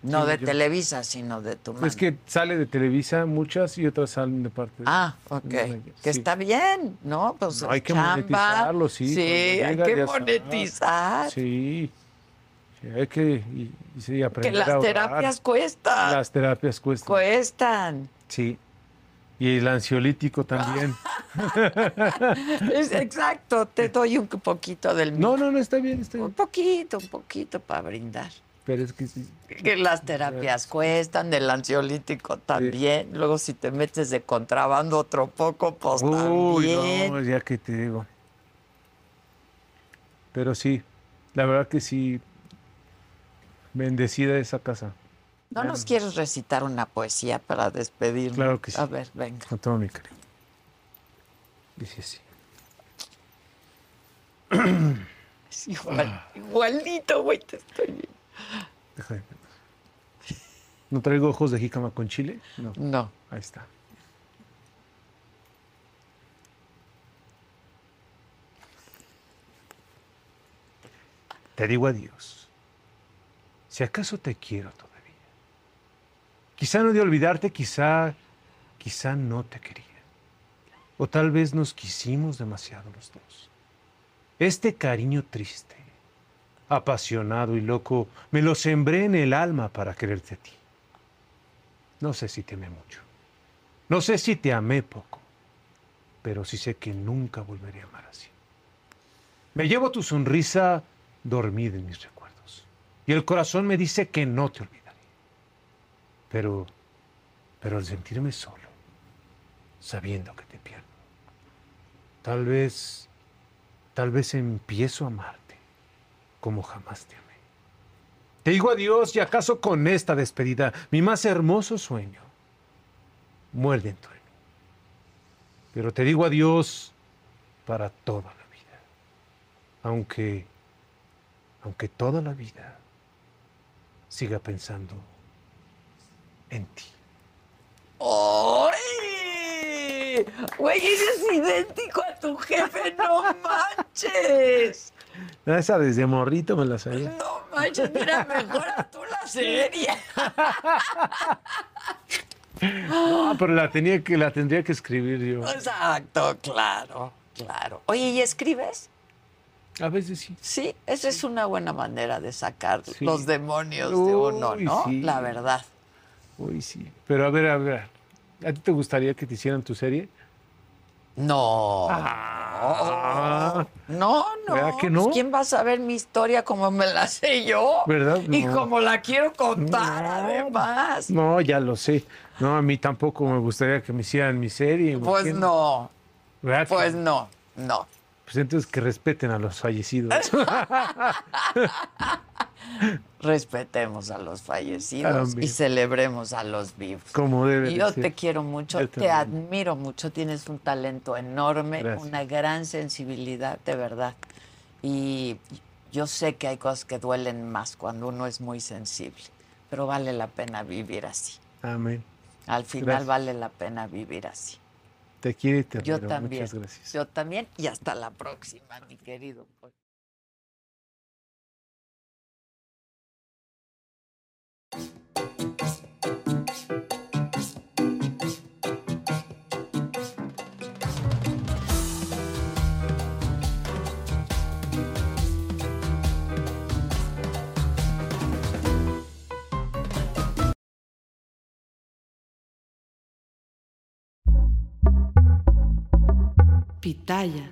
No Sí, de yo- Televisa, sino de tu manager. Es que sale de Televisa muchas y otras salen de parte de... Ah, ok. manager, Que sí. está bien, ¿no? Pues No, hay que chamba. monetizarlo, sí, Sí, cuando hay llega que monetizar. Sí. Sí, hay que y, y sí, Que aprender las a terapias cuestan. Las terapias cuestan. Cuestan. Sí. Y el ansiolítico también. [laughs] Exacto, te doy un poquito del mío. No, no, no, está bien, está Un bien. poquito, un poquito para brindar. Pero es que sí. Que las terapias cuestan, del ansiolítico también. Luego si te metes de contrabando otro poco, pues Uy, también. no, ya que te digo. Pero sí, la verdad que sí, bendecida esa casa. ¿No nos quieres recitar una poesía para despedirnos? Claro que sí. A ver, venga. Con todo mi cariño. Dice así. Es igual, igualito, güey, te estoy. Deja de- ¿No traigo ojos de jícama con chile? No. No. Ahí está. Te digo adiós. Si acaso te quiero todavía. Quizá no de olvidarte, quizá, quizá no te quería. O tal vez nos quisimos demasiado los dos. Este cariño triste, apasionado y loco, me lo sembré en el alma para quererte a ti. No sé si te amé mucho. No sé si te amé poco. Pero sí sé que nunca volveré a amar así. Me llevo tu sonrisa dormida en mis recuerdos. Y el corazón me dice que no te olvidaré. Pero, pero al sentirme solo, sabiendo que te pierdo, tal vez, tal vez empiezo a amarte como jamás te amé. Te digo adiós y acaso con esta despedida, mi más hermoso sueño, muere dentro de mí. Pero te digo adiós para toda la vida. Aunque, aunque toda la vida siga pensando en ti. ¡Ay! Güey, eres idéntico a tu jefe, no manches. Esa desde morrito me la sabía. No manches, mira, mejora tú la serie. No, pero la tenía que, la tendría que escribir yo. Exacto, claro, claro. Oye, ¿y escribes? A veces sí. Sí, esa es una buena manera de sacar Sí. los demonios de uno, ¿no? sí. La verdad. Uy, sí. Pero a ver, a ver. ¿A ti te gustaría que te hicieran tu serie? No. Ah. No, no. ¿Verdad que Pues, no? ¿Quién va a saber mi historia como me la sé yo? ¿Verdad? Y No. como la quiero contar, No. además. No, ya lo sé. No, a mí tampoco me gustaría que me hicieran mi serie. Pues no, ¿Verdad que- pues no, no. Pues entonces que respeten a los fallecidos. [laughs] Respetemos a los fallecidos Caramba. y celebremos a los vivos. Como debe yo te quiero mucho, Yo te también. admiro mucho, tienes un talento enorme, Gracias. una gran sensibilidad, de verdad. Y yo sé que hay cosas que duelen más cuando uno es muy sensible, pero vale la pena vivir así. Amén. Al final Gracias. vale la pena vivir así. Te quiero y te admiro. Muchas gracias. Yo también y hasta la próxima, mi querido. Pitaya.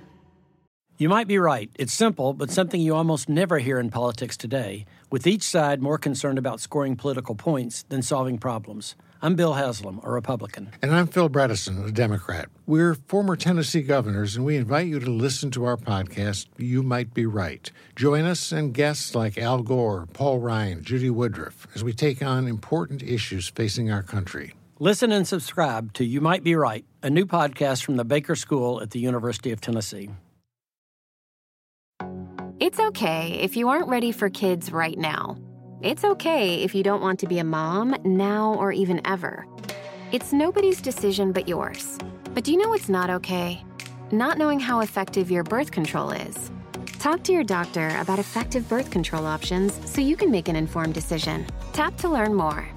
You might be right. It's simple, but something you almost never hear in politics today, with each side more concerned about scoring political points than solving problems. I'm Bill Haslam, a Republican. And I'm Phil Bredesen, a Democrat. We're former Tennessee governors, and we invite you to listen to our podcast, You Might Be Right. Join us and guests like Al Gore, Paul Ryan, Judy Woodruff, as we take on important issues facing our country. Listen and subscribe to You Might Be Right, a new podcast from the Baker School at the University of Tennessee. It's okay if you aren't ready for kids right now. It's okay if you don't want to be a mom now or even ever. It's nobody's decision but yours. But do you know what's not okay? Not knowing how effective your birth control is. Talk to your doctor about effective birth control options so you can make an informed decision. Tap to learn more.